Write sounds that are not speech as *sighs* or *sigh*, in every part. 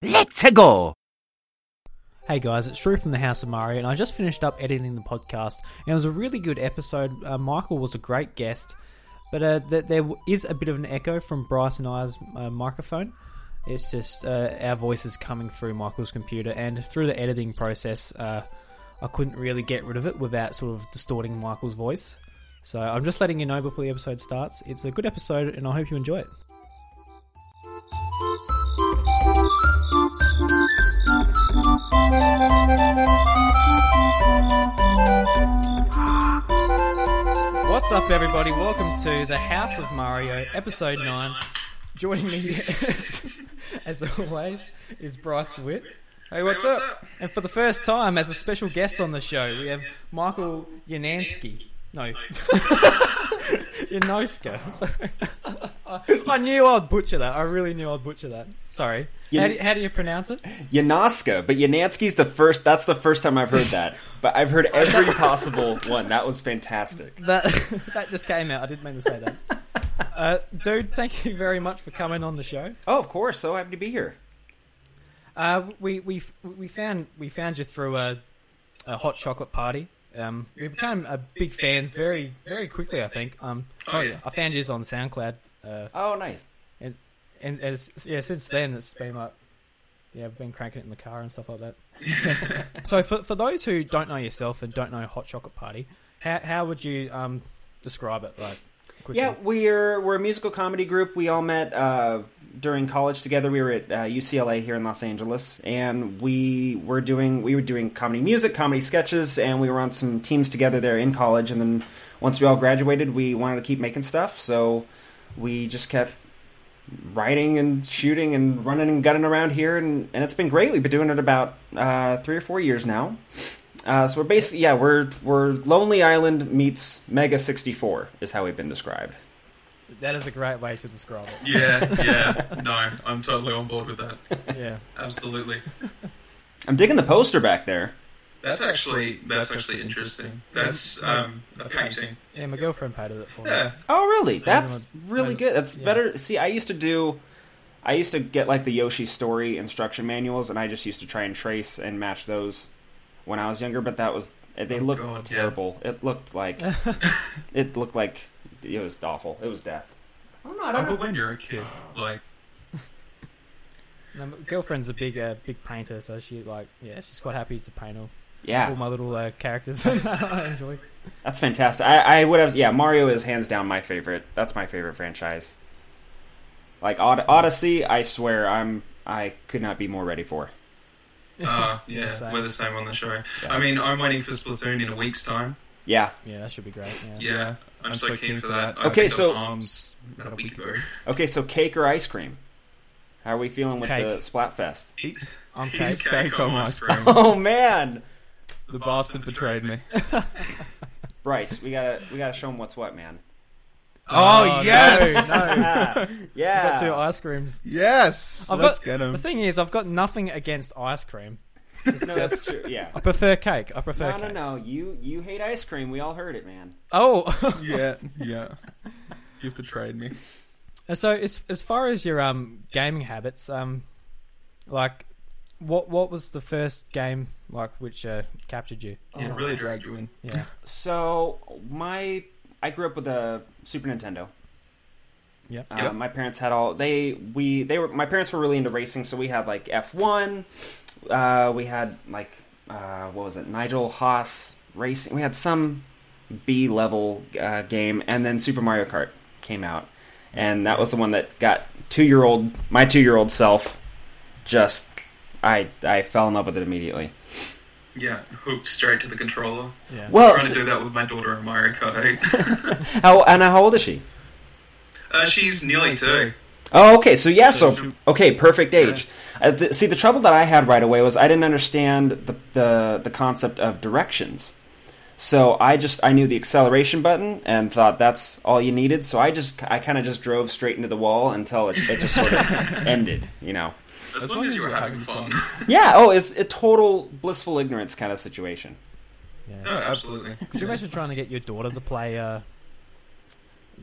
Let's go! Hey guys, it's Drew from the House of Mario, and I just finished up editing the podcast, and it was a really good episode. Uh, Michael was a great guest, but uh, th- there is a bit of an echo from Bryce and I's uh, microphone. It's just uh, our voices coming through Michael's computer, and through the editing process, uh, I couldn't really get rid of it without sort of distorting Michael's voice. So I'm just letting you know before the episode starts. It's a good episode, and I hope you enjoy it. What's up, everybody? Welcome to the House of Mario, episode 9. Joining me, *laughs* as always, is Bryce DeWitt. Hey, what's, up? And for the first time, as a special guest on the show, we have Michael Yanansky. No. *laughs* *laughs* Yanoska. *laughs* Sorry. *laughs* I knew I'd butcher that. I really knew I'd butcher that. Sorry. Yan- How do, how do you pronounce it? Yanaska, but Yanansky's the first. That's the first time I've heard that. But I've heard every possible one. That was fantastic. That that just came out. I didn't mean to say that. Uh, dude, thank you very much for coming on the show. Oh, of course. So happy to be here. Uh, we we we found we found you through a, a hot chocolate party. Um, we became uh, big fans very very quickly. I think. Um, Oh, yeah. I found you on SoundCloud. Uh, Oh, nice. and as yeah, since then it's been like yeah, I've been cranking it in the car and stuff like that. *laughs* so for for those who don't know yourself and don't know Hot Chocolate Party, how how would you um describe it like? Quickly? Yeah, we're we're a musical comedy group. We all met uh, during college together. We were at uh, UCLA here in Los Angeles, and we were doing we were doing comedy music, comedy sketches, and we were on some teams together there in college. And then once we all graduated, we wanted to keep making stuff, so we just kept writing and shooting and running and gunning around here, and, and it's been great. We've been doing it about uh, three or four years now. Uh, so we're basically yeah we're we're Lonely Island meets Mega sixty four is how we've been described. That is a great way to describe it. Yeah, yeah. *laughs* No, I'm totally on board with that. Yeah. Absolutely. I'm digging the poster back there. That's actually that's actually interesting. That's um, a painting. Yeah, my girlfriend painted it for me. Yeah. Oh really? That's really good. That's yeah. better. See, I used to do. I used to get like the Yoshi story instruction manuals, and I just used to try and trace and match those when I was younger. But that was they Oh, looked God, yeah. terrible. It looked like *laughs* it looked like it was awful. It was death. I don't know. I Oh, don't but know. when you're a kid, like my girlfriend's a big uh, big painter, so she like yeah, she's quite happy to paint all, yeah, all my little uh, characters. *laughs* I enjoy. that's fantastic. I, I would have. Yeah, Mario is hands down my favorite. That's my favorite franchise. Like Od- Odyssey, I swear I'm. I could not be more ready for. Uh, *laughs* Yeah, yeah, same. we're the same on the show. Yeah. I mean, I'm waiting for Splatoon in a week's time. Yeah. Yeah, that should be great. Yeah. Yeah, I'm, so, keen, for that. Okay, so- Arms about a week ago. Okay, so cake or ice cream? How are we feeling with Cake. the Splatfest? I'm *laughs* He's cake. cake on ice cream. Oh man, The bastard betrayed me. *laughs* Bryce, we gotta we gotta show him what's what, man. Oh, yes! *laughs* No, no. yeah, I've got two ice creams. Yes! I've Let's got, get him. The thing is, I've got nothing against ice cream. It's No, just that's true. Yeah. I prefer cake. I prefer No, no, cake. no. You you hate ice cream. We all heard it, man. Oh, *laughs* yeah, yeah. You've betrayed me. so as as far as your um gaming habits, um, like, what what was the first game like which uh, captured you? Yeah, really dragged you in. Yeah. So my I grew up with a Super Nintendo. Yeah. Uh, Yep. My parents had all they we they were my parents were really into racing, so we had like F one. Uh, we had like uh, what was it? Nigel Haas racing. We had some B level uh, game, and then Super Mario Kart came out, and that was the one that got two year old my two year old self just I I fell in love with it immediately. Yeah, hooked straight to the controller. Yeah. Well, Trying to do that with my daughter in Mario Kart 8. how and how old is she? uh, she's nearly two. Oh, okay. So yeah, so So- okay, perfect age. Uh, th- see, the trouble that I had right away was I didn't understand the, the the concept of directions. So I just I knew the acceleration button and thought that's all you needed. So I just I kind of just drove straight into the wall until it, it just sort of *laughs* ended. You know. As, long, as you were having fun. *laughs* Yeah. Oh, it's a total blissful ignorance kind of situation. yeah. no, absolutely. Could you imagine trying to get your daughter to play uh,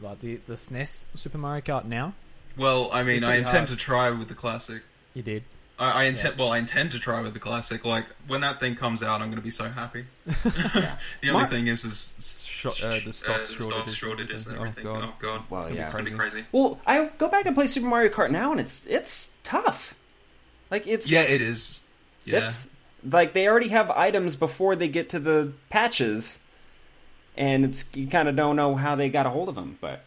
like the the SNES Super Mario Kart now? Well, I mean, I intend hard. to try with the classic. You did. I, I intend. Well, I intend to try with the classic. Like when that thing comes out, I'm going to be so happy. *laughs* *laughs* the only My- thing is, is Short- uh, the stock uh, shortages stock shortages and and everything. everything. Oh god, Well, it's gonna yeah. it's gonna be crazy. Well, I go back and play Super Mario Kart now, and it's it's tough. Like it's Yeah, it is. Yeah, It's like they already have items before they get to the patches, and it's you kind of don't know how they got a hold of them, but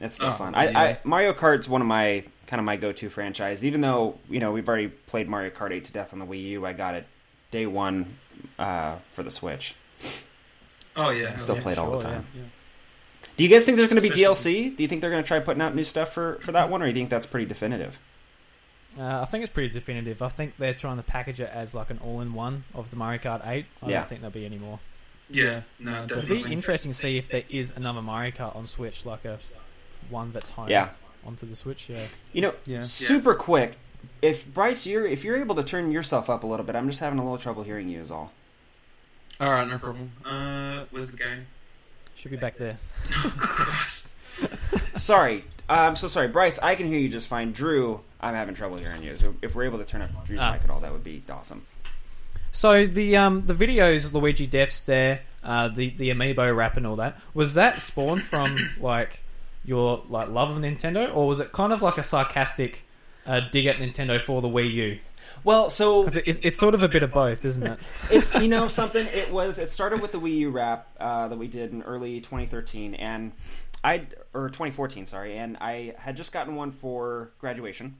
it's still Oh, fun. I, yeah. I Mario Kart's one of my kind of my go-to franchise. Even though you know we've already played Mario Kart 8 to death on the Wii U, I got it day one uh, for the Switch. oh yeah. I Still Yeah, play it all the sure, time. yeah. Do you guys think there's going to be Especially- DLC? Do you think they're going to try putting out new stuff for for that one, or do you think that's pretty definitive? Uh, I think it's pretty definitive. I think they're trying to package it as like an all-in-one of the Mario Kart 8. I Yeah. don't think there'll be any more. Yeah, no, It'd definitely. be interesting to see if there is another Mario Kart on Switch, like a one that's home Yeah. onto the Switch. Yeah. You know, Yeah. super quick. If Bryce, you're if you're able to turn yourself up a little bit, I'm just having a little trouble hearing you. Is all. All right, no problem. Uh, where's the game? Should be back there. *laughs* Christ. sorry, uh, I'm so sorry, Bryce. I can hear you just fine. Drew, I'm having trouble hearing you. So if we're able to turn up Drew's Ah. mic at all, that would be awesome. So the um the videos Luigi Death Stare, uh, the the amiibo rap and all that was that spawned from *coughs* like your like love of Nintendo, or was it kind of like a sarcastic uh, dig at Nintendo for the Wii U? Well, so 'Cause it, it's, it's sort of a bit of both, isn't it? *laughs* it's you know something. It was it started with the Wii U rap uh, that we did in early 2013, and I or 2014, sorry, and I had just gotten one for graduation,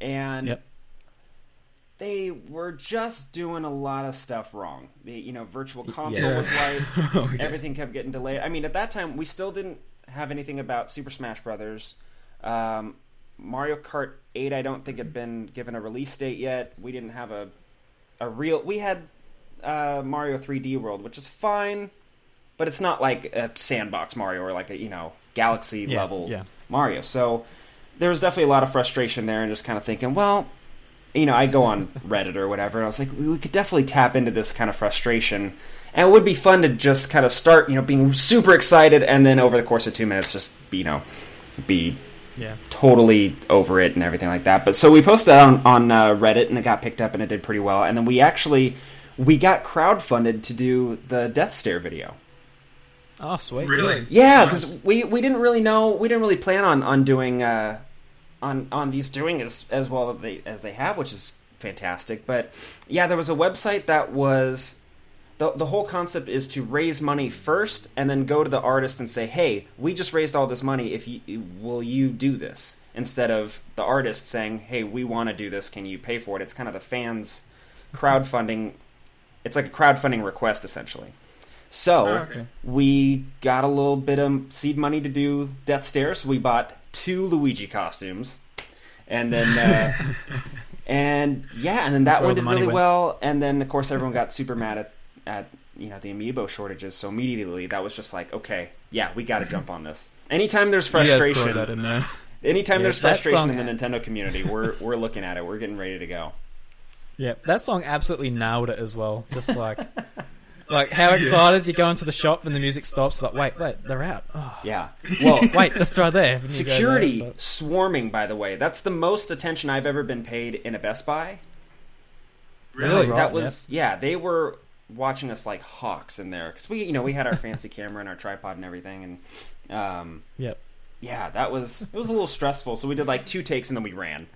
and Yep. they were just doing a lot of stuff wrong. The you know virtual console Yeah. was white. *laughs* Oh, yeah. everything kept getting delayed. I mean, at that time, we still didn't have anything about Super Smash Brothers. Um, Mario Kart 8, I don't think had been given a release date yet. We didn't have a a real. We had uh, Mario 3D World, which is fine, but it's not like a sandbox Mario or like a you know Galaxy Yeah, level yeah. Mario. So there was definitely a lot of frustration there, and just kind of thinking, well, you know, I go on *laughs* Reddit or whatever, and I was like, we we could definitely tap into this kind of frustration. And it would be fun to just kind of start, you know, being super excited, and then over the course of two minutes, just you know, be Yeah. totally over it and everything like that. But so we posted on on uh, Reddit, and it got picked up, and it did pretty well. And then we actually we got crowdfunded to do the Death Stare video. Oh, sweet. Really? Yeah, Nice. because we, we didn't really know we didn't really plan on on doing uh, on on these doing as as well as they as they have, which is fantastic. But yeah, there was a website that was the the whole concept is to raise money first and then go to the artist and say, "Hey, we just raised all this money. If you will you do this?" Instead of the artist saying, "Hey, we want to do this. Can you pay for it?" It's kind of the fans crowdfunding. It's like a crowdfunding request essentially. So Oh, okay. we got a little bit of seed money to do Death Stare. We bought two Luigi costumes, and then uh, *laughs* and yeah, and then that where one did really went. well. And then of course everyone got super mad at at you know the amiibo shortages. So immediately that was just like, okay, yeah, we got to jump on this. Anytime there's You gotta frustration, throw that in there. anytime Yeah, there's frustration song- in the Nintendo community, we're we're looking at it. We're getting ready to go. Yeah, that song absolutely nailed it as well. Just like, *laughs* like how *laughs* excited you go into the shop and the music stops. Like, wait, wait, they're out. Oh, Yeah. Well, wait, just try there. And you go there, Security so- swarming, by the way. That's the most attention I've ever been paid in a Best Buy. Really? Right, that was yeah. They were watching us like hawks in there because we, you know, we had our fancy camera and our tripod and everything, and um, Yep. yeah, that was it was a little stressful. So we did like two takes and then we ran.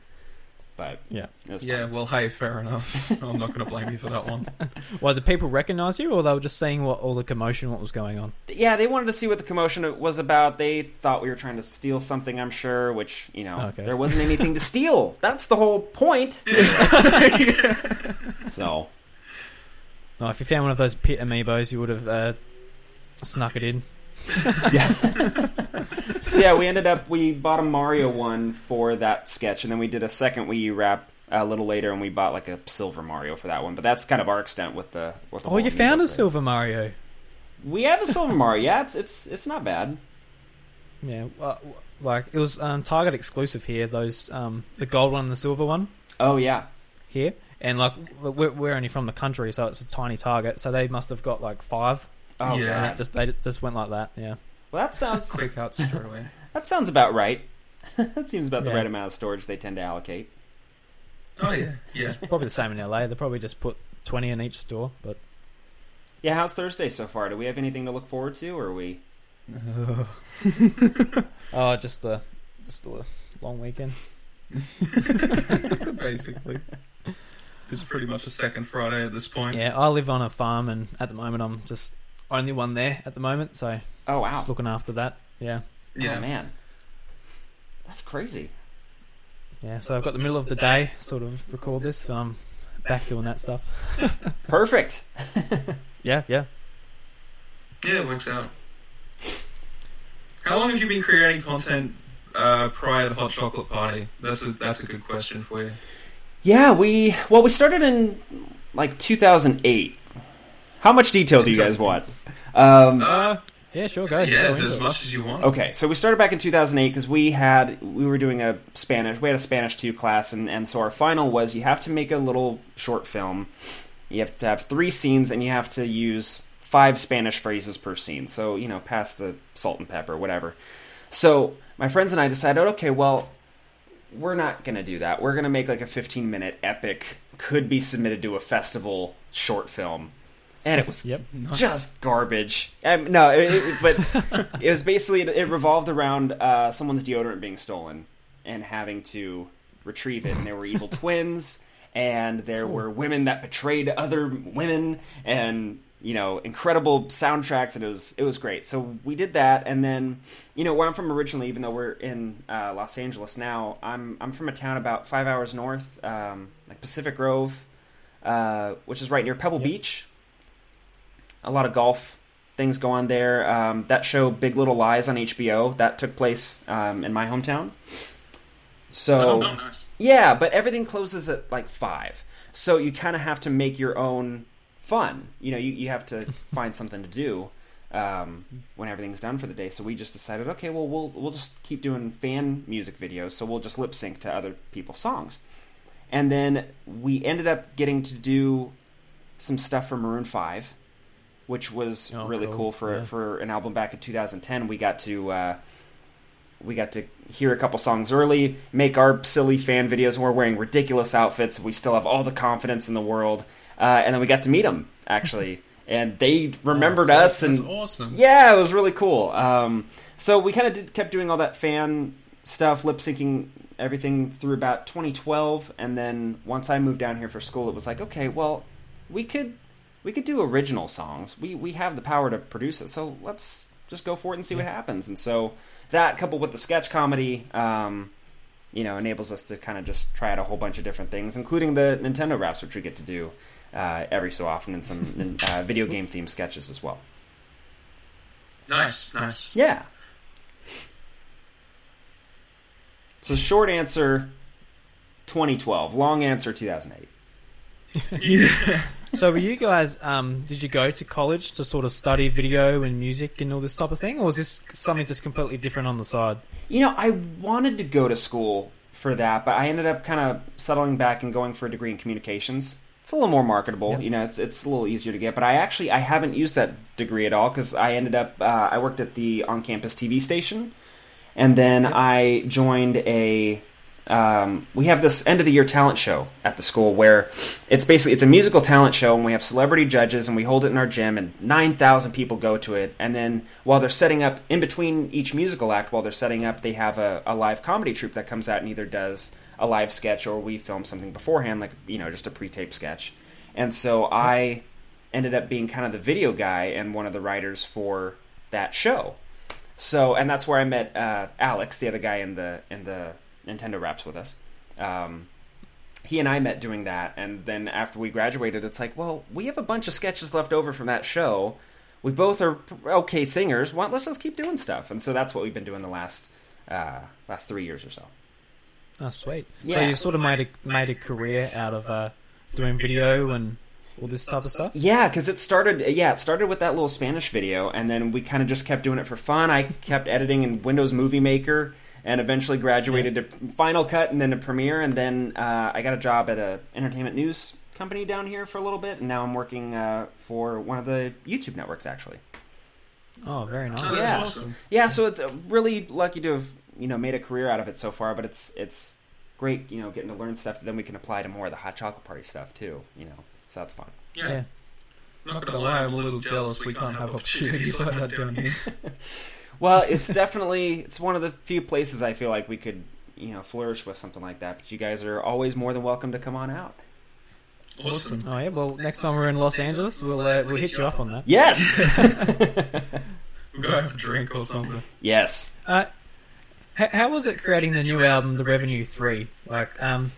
But Yeah. Yeah, fun. well, hey, fair enough. I'm not going to blame you for that one. *laughs* Well, did people recognize you, or they were just seeing what all the commotion, what was going on? yeah. They wanted to see what the commotion was about. They thought we were trying to steal something. I'm sure, which you know, Okay. there wasn't anything to steal. *laughs* That's the whole point. *laughs* so Oh, if you found one of those pit amiibos, you would have uh, snuck it in. *laughs* so yeah, we ended up we bought a Mario one for that sketch, and then we did a second Wii U rap a little later, and we bought like a silver Mario for that one. But that's kind of our extent with the. With the Oh, you found a craze. Silver Mario. We have a silver Mario. Yeah, it's it's it's not bad. Yeah, uh, like it was um, Target exclusive here. Those um, the gold one and the silver one Oh yeah, here, and like we're, we're only from the country, so it's a tiny Target. So they must have got like five. oh Yeah. And god. it just they just went like that. Yeah. Well, that sounds Quick out straight *laughs* away. that sounds about right. *laughs* that seems about the right amount of storage they tend to allocate. Oh yeah, yeah. Probably the same in LA. They probably just put twenty in each store. But Yeah, how's Thursday so far? Do we have anything to look forward to, or are we? *laughs* oh, just a just a long weekend. Basically, it's pretty much a second Friday at this point. Yeah, I live on a farm, and at the moment I'm just only one there at the moment, so Oh wow! just looking after that. Yeah, Yeah. Oh man, that's crazy. yeah. So I've got the middle of the day, sort of record this. So I'm back doing that stuff. *laughs* Perfect. Yeah, yeah. Yeah, it works out. How long have you been creating content uh, prior to Hot Chocolate Party? That's a that's a good question for you. Yeah, we well we started in like 2008. How much detail do you guys want? Um, Uh, Yeah, sure. Go. yeah, go into as it. much as you want. Okay, so we started back in 2008 because we had we were doing a Spanish. We had a Spanish two class, and and so our final was you have to make a little short film. You have to have three scenes, and you have to use five Spanish phrases per scene. So you know, pass the salt and pepper, whatever. So my friends and I decided, okay, well, we're not gonna do that. We're gonna make like a 15 minute epic, could be submitted to a festival short film, and it was Yep. just garbage. Um, no, it, it, but *laughs* it was basically it, it revolved around uh, someone's deodorant being stolen and having to retrieve it. And there were evil *laughs* twins, and there were women that betrayed other women, and you know, incredible soundtracks. And it was it was great. So we did that, and then you know where I'm from originally, even though we're in uh, Los Angeles now, I'm I'm from a town about five hours north, um, like Pacific Grove, uh, which is right near Pebble Yep. Beach a lot of golf things go on there. Um, that show, Big Little Lies, on HBO, that took place um, in my hometown. So Oh, nice. yeah, but everything closes at like five, so you kind of have to make your own fun. You know, you, you have to *laughs* find something to do um, when everything's done for the day. So we just decided, okay, well we'll we'll just keep doing fan music videos. So we'll just lip sync to other people's songs, and then we ended up getting to do some stuff for Maroon Five, which was Oh, really cool. cool, for Yeah. for an album back in 2010. We got to. Uh, we got to hear a couple songs early, make our silly fan videos, and we're wearing ridiculous outfits. We still have all the confidence in the world, uh, and then we got to meet them actually, *laughs* and they remembered Oh, us, and awesome. yeah, it was really cool. Um, so we kind of kept doing all that fan stuff, lip syncing everything through about 2012, and then once I moved down here for school, it was like, okay, well, we could we could do original songs. We we have the power to produce it, so let's just go for it and see what happens. And so that coupled with the sketch comedy. Um, you know, enables us to kind of just try out a whole bunch of different things, including the Nintendo raps, which we get to do uh, every so often, and some *laughs* uh, video game themed sketches as well. Nice, nice. Yeah. So short answer 2012, long answer 2008. *laughs* *laughs* Yeah. So were you guys? Um, did you go to college to sort of study video and music and all this type of thing, or was this something just completely different on the side? You know, I wanted to go to school for that, but I ended up kind of settling back and going for a degree in communications. It's a little more marketable, Yeah. you know. It's it's a little easier to get. But I actually I haven't used that degree at all because I ended up uh, I worked at the on campus TV station, and then I joined a. Um, we have this end of the year talent show at the school where it's basically it's a musical talent show and we have celebrity judges and we hold it in our gym and 9,000 people go to it. And then while they're setting up in between each musical act while they're setting up they have a, a live comedy troupe that comes out and either does a live sketch or we film something beforehand like you know just a pre-taped sketch. And so I ended up being kind of the video guy and one of the writers for that show. So and that's where I met uh, Alex the other guy in the in the Nintendo raps with us um, he and I met doing that, and then after we graduated, it's like, well, we have a bunch of sketches left over from that show. We both are okay singers. Why, let's just keep doing stuff, and so that's what we've been doing the last uh, last three years or so. Oh, sweet. So you sort of made a made a career out of uh, doing video and all this type of stuff. Yeah, because it started. Yeah, it started with that little Spanish video, and then we kind of just kept doing it for fun. I kept editing in Windows Movie Maker, and eventually graduated to Final Cut, and then to Premiere, and then uh, I got a job at a entertainment news company down here for a little bit, and now I'm working uh, for one of the YouTube networks actually. Oh, very nice. Oh, that's Yeah. awesome. Yeah, so it's uh, really lucky to have you know made a career out of it so far, but it's it's great, you know, getting to learn stuff that then we can apply to more of the hot chocolate party stuff too. You know, so that's fun. Yeah. Yeah. Not gonna lie, I'm a little jealous we can't have opportunities like that down here. *laughs* Well, it's definitely it's one of the few places I feel like we could you know flourish with something like that. But you guys are always more than welcome to come on out. Awesome. Oh yeah. Well, next time we're in Los Angeles, we'll uh, we'll hit you up on that. Yes, *laughs* We'll go have a drink or something. yes. Uh, how, how was it creating the new album, The Revenue Three? Like, um,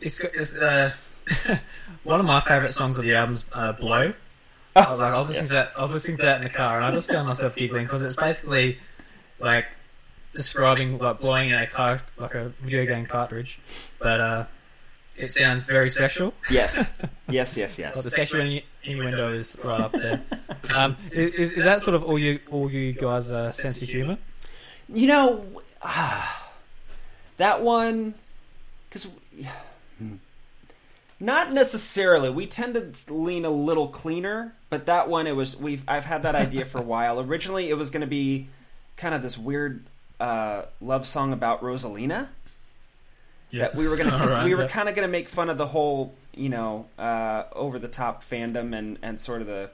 it's, got- it's uh, *laughs* one of my favorite songs of the album's uh, "Blow." I was, like, I was listening to that. I was listening to that in the car, and I just found myself giggling because it's basically like describing like blowing in a car, like a video game cartridge, but uh, it sounds very sexual. Yes, *laughs* yes, yes, yes. Like the sexual innu- innuendo is right up there. *laughs* Um, is, is that sort of all you all you guys' uh, sense of humour? You know, ah, *sighs* that one, because not necessarily. We tend to lean a little cleaner, but that one, it was. We've I've had that idea for a *laughs* while. Originally, it was going to be kind of this weird uh, love song about Rosalina. Yeah. That we were gonna, *laughs* Alright, we were yeah. kind of gonna make fun of the whole, you know, uh, over the top fandom and and sort of the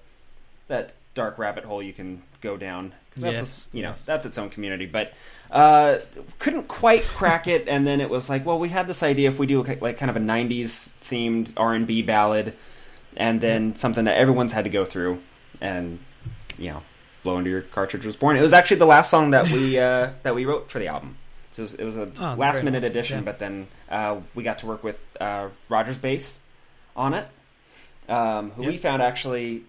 that dark rabbit hole you can go down because that's Yes, a- you know yes. that's its own community. But uh, couldn't quite crack it, and then it was like, well, we had this idea if we do like kind of a '90s themed R and B ballad, and then something that everyone's had to go through, and you know, blow into your cartridge was born. It was actually the last song that we *laughs* uh, that we wrote for the album. So it was, it was a Oh, last minute nice. addition, Yeah. but then uh, we got to work with uh, RogersBase on it, um, who we found actually.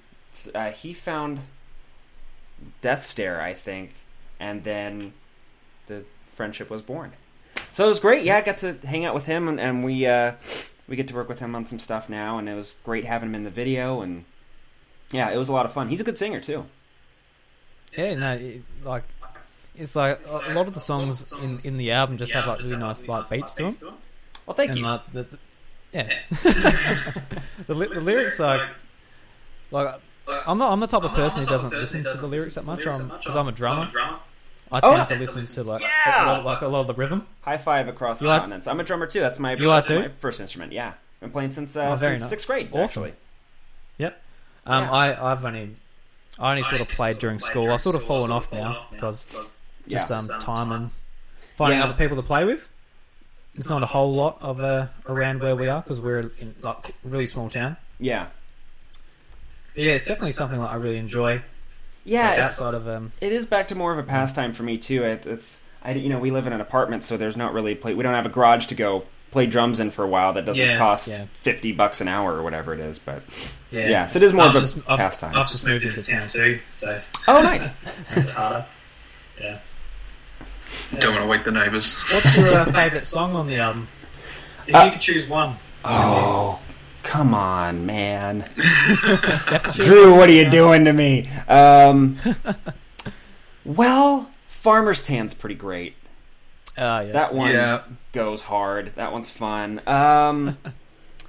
Uh, he found Death Stare, I think, and then the friendship was born. So it was great. Yeah, I got to hang out with him, and, and we uh, we get to work with him on some stuff now, and it was great having him in the video, and yeah, it was a lot of fun. He's a good singer too. Yeah, no, it, like it's like a a lot of the songs in in the album just have like really nice like beats to them, Well, thank and you. like the, the yeah, *laughs* the, li- the lyrics like like I'm not I'm the type of person who doesn't listen to the lyrics that much. because I'm a drummer. I Oh, tend to listen to like Yeah! a lot, like a lot of the rhythm. High five across the You like- continents. I'm a drummer too. That's my You are too? my first instrument. Yeah, been playing since uh, Oh, very since nice. sixth grade. Awesome. Actually, Um, Yeah. I I've only I only sort of played during school. I've sort of fallen off now because just yeah. um time and finding Yeah. other people to play with. There's not a whole lot of uh, around where we are because we're in like really small town. yeah, But yeah, it's definitely something that I really enjoy. Yeah. like, it's- outside of um, It is back to more of a pastime for me too. It, it's I you know we live in an apartment, so there's not really play. We don't have a garage to go play drums in for a while. That doesn't Yeah, cost yeah. fifty bucks an hour or whatever it is. But yeah, yeah, so it is more I've of a just, I've, pastime. I've just moved into town too, so oh, nice. *laughs* it's harder. Yeah. Don't want to wake the neighbours. What's your uh, *laughs* favourite song on the album? If Uh, you could choose one, Oh, come on, man. *laughs* Drew, what are you doing to me? Um, *laughs* well, Farmer's Tan's pretty great. uh, yeah. That one Yeah. goes hard. That one's fun. Um,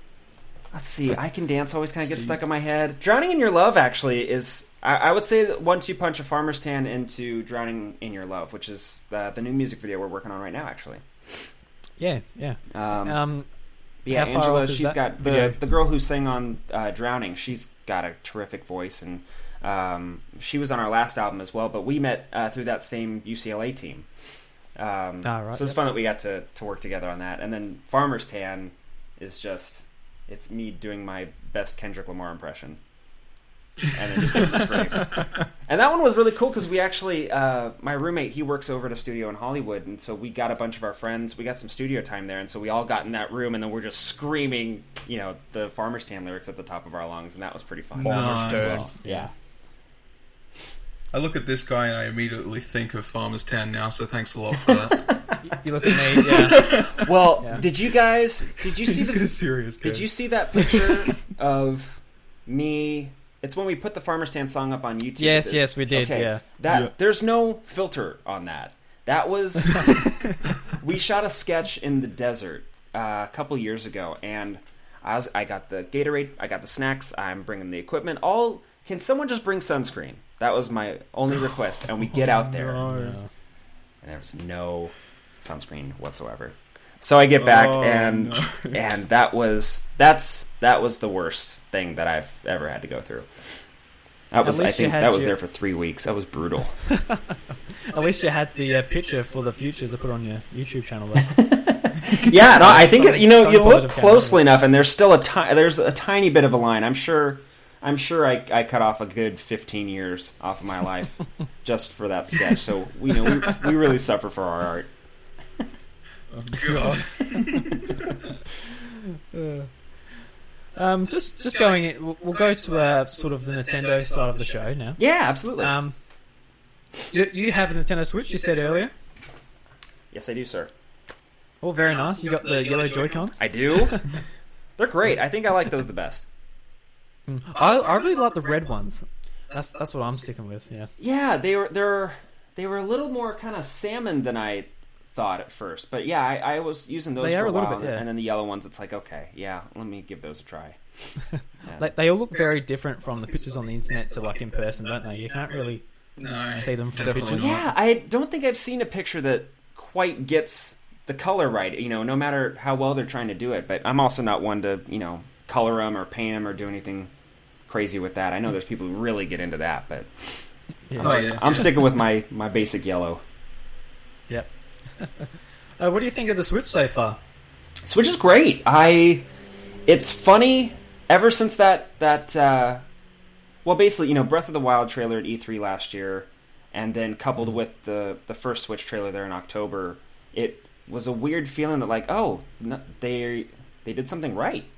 *laughs* let's see. I Can Dance always kind of gets See. stuck in my head. Drowning in Your Love actually is. I, I would say that once you punch a Farmer's Tan into Drowning in Your Love, which is the, the new music video we're working on right now, actually. yeah, yeah. Um, Um, yeah, How Angela, she's that got video? the the girl who sang on uh, "Drowning." She's got a terrific voice, and um, she was on our last album as well. But we met uh, through that same UCLA team. Um, Ah, right, so it's yep. fun that we got to to work together on that. And then "Farmer's Tan" is just it's me doing my best Kendrick Lamar impression. And then just getting the scream. *laughs* And that one was really cool because we actually, uh, my roommate, he works over at a studio in Hollywood, and so we got a bunch of our friends. We got some studio time there, and so we all got in that room, and then we're just screaming, you know, the Farmer's Tan lyrics at the top of our lungs, and that was pretty fun. Farmer's Nice. Tan. Yeah. I look at this guy and I immediately think of Farmer's Tan now, so thanks a lot for that. *laughs* you look at me, yeah. *laughs* Well, Yeah. did you guys? Did you see He's the? got a serious Did you see that picture of me? It's when we put the Farmer's Tan song up on YouTube. yes, it- yes, we did. Okay. Yeah. That Yeah. there's no filter on that. That was *laughs* we shot a sketch in the desert uh, a couple years ago, and I was I got the Gatorade, I got the snacks, I'm bringing the equipment. All can someone just bring sunscreen? That was my only *sighs* request, and we get out there, Yeah. and there was no sunscreen whatsoever. So I get back Oh, and no. and that was that's that was the worst thing that I've ever had to go through. That was I think had that was your- there for three weeks. That was brutal. *laughs* At least you had the uh, picture for the future to put on your YouTube channel. Though. *laughs* yeah, no, I think it, you know you look closely camera. enough, and there's still a ti- there's a tiny bit of a line. I'm sure. I'm sure I, I cut off a good 15 years off of my life *laughs* just for that sketch. So you know we, we really suffer for our art. Oh, God. Um, just just going, in, we'll, we'll go to uh, sort of the Nintendo side of the show now. Yeah, absolutely. Um, you, you have a Nintendo Switch. You said earlier. yes, I do, sir. Oh, very nice. You got the yellow Joy Cons. I do. *laughs* They're great. I think I like those the best. I, I really like the red ones. That's that's what I'm sticking with. Yeah. Yeah, they were they're they were a little more kind of salmon than I thought at first. But yeah, I, I was using those They for a, a little while, bit, yeah. and then the yellow ones. It's like okay, yeah, let me give those a try. *laughs* Yeah. Like they all look very different from the pictures on the internet to like in person, don't they? You can't really No, see them from definitely pictures. Yeah, I don't think I've seen a picture that quite gets the color right. You know, no matter how well they're trying to do it. But I'm also not one to you know color them or paint them or do anything crazy with that. I know there's people who really get into that, but Yeah. Oh, yeah. I'm sticking with my my basic yellow. Yep. uh, what do you think of the Switch so far? Switch is great. I it's funny ever since that that uh, well basically you know Breath of the Wild trailer at E3 last year, and then coupled with the the first Switch trailer there in October, it was a weird feeling that like oh no, they they did something right. *laughs*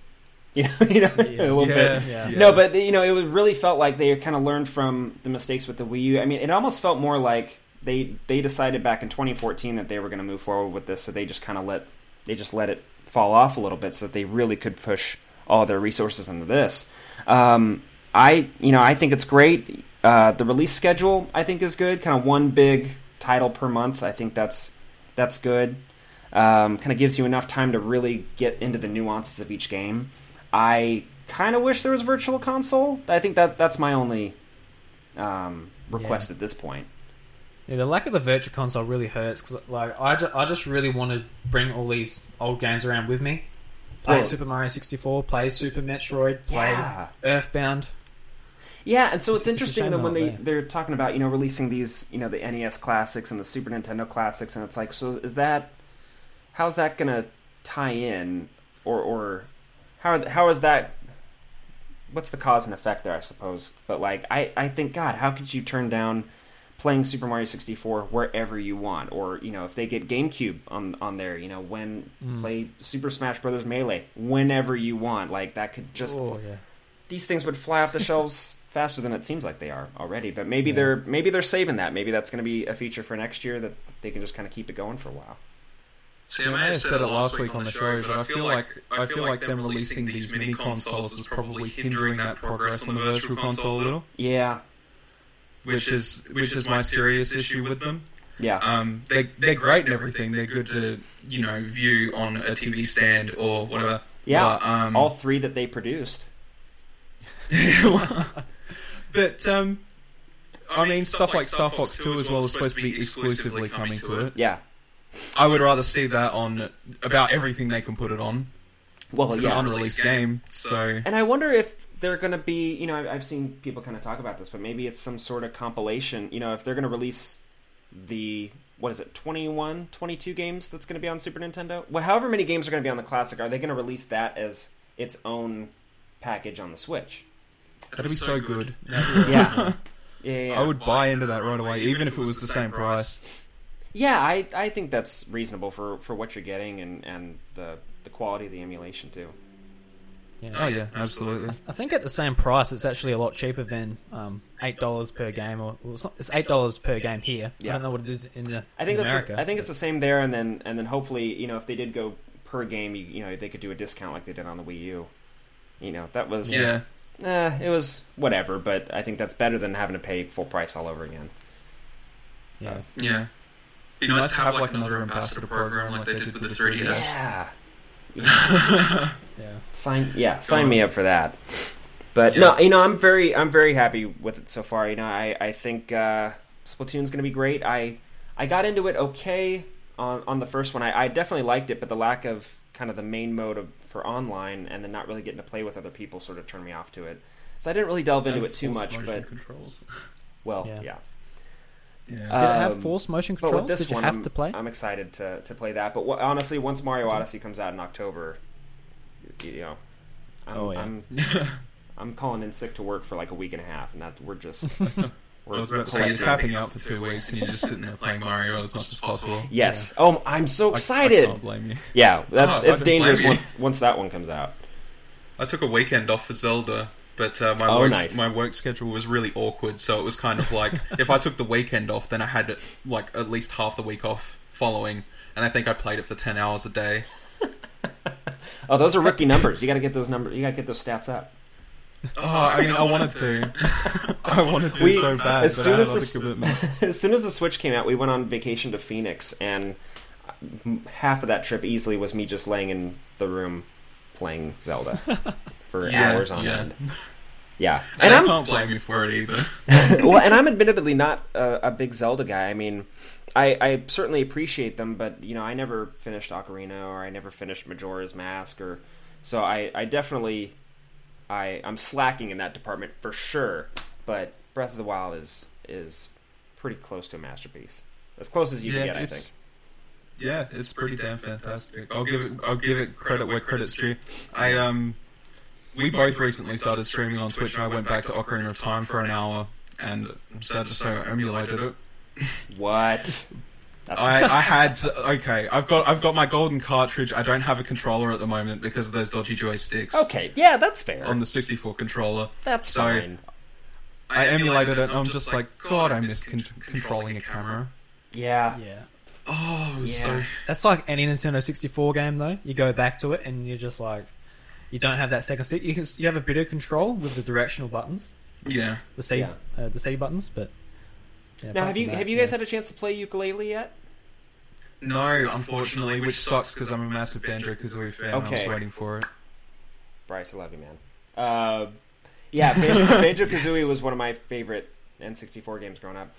You know, you know, *laughs* a little Yeah, bit. Yeah. yeah. No, but you know, it really felt like they kind of learned from the mistakes with the Wii U. I mean, it almost felt more like they they decided back in 2014 that they were going to move forward with this, so they just kind of let they just let it fall off a little bit, so that they really could push all their resources into this. Um, I you know I think it's great. Uh, the release schedule I think is good. Kind of one big title per month. I think that's that's good. Um, kind of gives you enough time to really get into the nuances of each game. I kind of wish there was virtual console. I think that that's my only um, request at this point. Yeah, the lack of the virtual console really hurts because like I, ju- I just really want to bring all these old games around with me. Play Super Mario 64, play Super Metroid, play Yeah. Earthbound. Yeah, and so It's- it's, it's a interesting shame that they're when not they there. they're talking about you know releasing these you know the NES classics and the Super Nintendo classics, and it's like so is that how's that gonna tie in or or how how is that what's the cause and effect there I suppose but like I I think God how could you turn down playing Super Mario 64 wherever you want or you know if they get GameCube on on there you know when Mm. play Super Smash Brothers Melee whenever you want like that could just oh yeah. these things would fly off the shelves *laughs* faster than it seems like they are already. But maybe Yeah. they're maybe they're saving that. Maybe that's going to be a feature for next year that they can just kind of keep it going for a while. See, I may have said it last week on the show, but I feel like I feel like them releasing these mini consoles is probably hindering that progress on the virtual console a little, Yeah, which is which is my serious issue with them. yeah, Um, they they're great and everything. They're good to you know view on a TV stand or whatever. yeah. But, um, All three that they produced. *laughs* but um, I mean stuff like Star Fox Two as well is supposed to be exclusively coming to it. Yeah. I would rather see that on about everything they can put it on. Well, It's yeah. an unreleased game, so And I wonder if they're going to be, you know, I- I've seen people kind of talk about this, but maybe it's some sort of compilation. You know, if they're going to release the, what is it, 21, 22 games that's going to be on Super Nintendo? Well, however many games are going to be on the Classic, are they going to release that as its own package on the Switch? that'd be so good. *laughs* Yeah. Yeah, yeah, yeah. I would buy into that right away, even if it was the same price. Yeah, I, I think that's reasonable for, for what you're getting and, and the, the quality of the emulation, too. Yeah. Oh yeah, absolutely. I think at the same price, it's actually a lot cheaper than um, eight dollars per game, or well, it's, not, it's eight dollars per game here. I don't know what it is in, the, I think in that's America. I think it's the same there, and then and then hopefully you know if they did go per game, you, you know they could do a discount like they did on the Wii U. You know that was Yeah. eh, it was whatever, but I think that's better than having to pay full price all over again. yeah. Yeah. Be nice to have like another ambassador program like they did with the 3DS. Yeah, yeah. sign yeah sign me up for that. But Yeah. no, you know I'm very I'm very happy with it so far. You know I I think uh, Splatoon's going to be great. I I got into it okay. on on the first one. I, I definitely liked it, but the lack of kind of the main mode of for online and then not really getting to play with other people sort of turned me off to it. So I didn't really delve into it too much, but controls. well, Yeah. yeah. Yeah. Did it have Um, force motion But controls? with this Did you one, have I'm, to play? I'm excited to, to play that. But wha- honestly, once Mario Odyssey comes out in October, you know, I'm, Oh, yeah. I'm *laughs* I'm calling in sick to work for like a week and a half, and that we're just *laughs* we're was about to say, you're tapping out for two weeks and you're just sitting there playing Mario as much as possible. Yes. Oh, I'm so I- I excited. can't blame you. yeah, that's Oh, it's dangerous once once that one comes out. I took a weekend off for Zelda, but uh, my Oh, work nice. my work schedule was really awkward. So it was kind of like *laughs* if I took the weekend off, then I had like at least half the week off following, and I think I played it for ten hours a day. *laughs* Oh, those are rookie numbers. You got to get those numbers. You got to get those stats up. Oh, I mean, I wanted to, *laughs* I wanted to We- so bad, as soon as other this- commitments. as soon as the Switch came out, we went on vacation to Phoenix, and half of that trip easily was me just laying in the room playing Zelda *laughs* for Yeah, hours on yeah. end. Yeah, And, and I I'm can't blame you for it either. *laughs* well, and I'm *laughs* admittedly not a, a big Zelda guy. I mean, I, I certainly appreciate them, but you know, I never finished Ocarina or I never finished Majora's Mask, or so I, I definitely, I, I'm slacking in that department for sure. But Breath of the Wild is is pretty close to a masterpiece, as close as you can get, I think. Yeah, it's pretty damn fantastic. I'll give it. I'll give it credit where credit's due. I um, we both recently started streaming on Twitch, and I went back to Ocarina of Time for an hour, and I'm sad to say I emulated it. *laughs* What? I, I had to, okay. I've got I've got my golden cartridge. I don't have a controller at the moment because of those dodgy joysticks okay. Yeah, that's fair. on the 64 controller. that's so- fine. I emulated it, and I'm just like, God, I miss con- controlling a camera. Yeah. yeah. Oh, it was Yeah. so That's like any Nintendo 64 game, though. You go back to it and you're just like, you don't have that second stick. You can, you have a bit of control with the directional buttons, yeah. the C, Yeah. uh, the C buttons, but. Yeah, Now, have you that, have you guys yeah. had a chance to play Yooka-Laylee yet? No, unfortunately, which sucks because I'm a massive Banjo Kazooie fan. and I was waiting for it. Bryce, I love you, man. Uh, yeah, Banjo *laughs* Kazooie was one of my favorite N64 games growing up,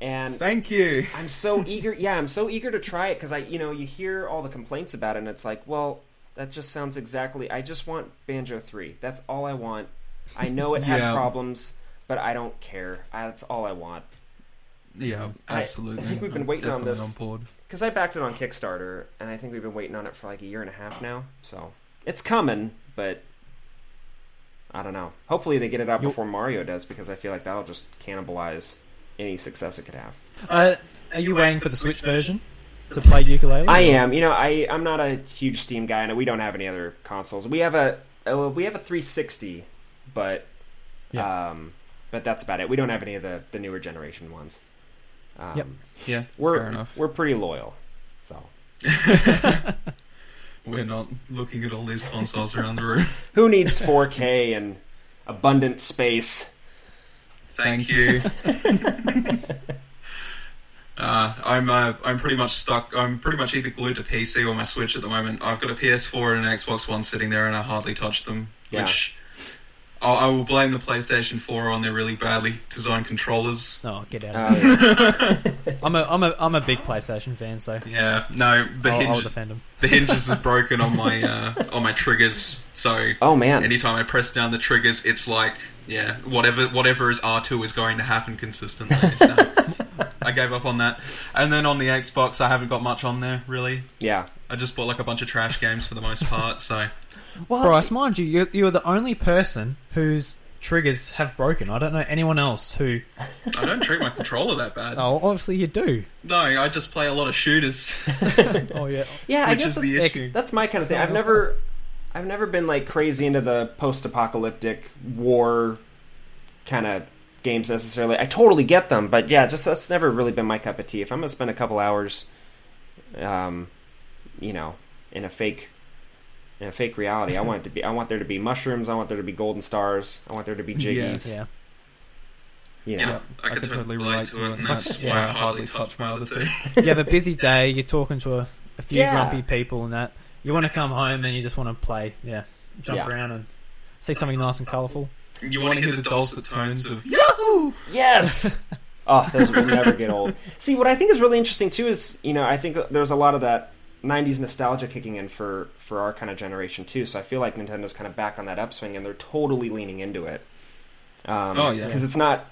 and Thank you. I'm so eager. Yeah, I'm so eager to try it because I, you know, you hear all the complaints about it, and it's like, well, that just sounds exactly. I just want Banjo Three. That's all I want. I know it had *laughs* problems, but I don't care. I, that's all I want. Yeah, absolutely. I think we've been I'm waiting on this. Because I backed it on Kickstarter, and I think we've been waiting on it for like a year and a half now. So it's coming, but I don't know. Hopefully, they get it out You'll- before Mario does, because I feel like that'll just cannibalize any success it could have. Uh, are you waiting for the Switch version to play Yooka-Laylee? I or- am. You know, I I'm not a huge Steam guy, and we don't have any other consoles. We have a uh, we have a 360, but Yeah. um, but that's about it. We don't have any of the the newer generation ones. Um, Yep. Yeah, we're fair enough. we're pretty loyal. So *laughs* We're not looking at all these consoles around the room. who needs 4K and abundant space? Thank you. *laughs* Uh, I'm uh, I'm pretty much stuck. I'm pretty much either glued to PC or my Switch at the moment. I've got a PS4 and an Xbox One sitting there, and I hardly touch them. Yeah. Which I'll, I will blame the PlayStation 4 on their really badly designed controllers. Oh, get out! Uh, Of here. *laughs* I'm a I'm a I'm a big PlayStation fan, so Yeah, no, the I'll, I'll defend them. the hinges are broken on my uh, on my triggers. So oh man, anytime I press down the triggers, it's like yeah, whatever whatever is R two is going to happen consistently. So *laughs* I gave up on that. And then on the Xbox, I haven't got much on there really. yeah. I just bought like a bunch of trash games for the most part. So Well, Bryce, mind you, you're, you're the only person whose triggers have broken. I don't know anyone else who. *laughs* *laughs* I don't treat my controller that bad. Oh, obviously you do. No, I just play a lot of shooters. Oh yeah. yeah, I guess is the that's, issue. that's my kind of thing. I've else never, I've never been like crazy into the post-apocalyptic war kind of games necessarily. I totally get them, but yeah, just that's never really been my cup of tea. If I'm gonna spend a couple hours, um, you know, in a fake. In a fake reality, I want it to be. I want there to be mushrooms. I want there to be golden stars. I want there to be jiggies. Yes. Yeah. You know, Yeah, I can totally relate to it, and that's Yeah. why I hardly touch my other two. You have a busy day. You're talking to a, a few Yeah. grumpy people and that. You want to come home and you just want to play. Yeah. Jump Yeah. around and see something nice and colourful. You want to hear the dulcet tones of Yahoo! Yes. *laughs* Oh, those will never get old. See, what I think is really interesting too is, you know, I think there's a lot of that '90s nostalgia kicking in for for our kind of generation too. So I feel like Nintendo's kind of back on that upswing, and they're totally leaning into it. Um, Oh, yeah. because it's not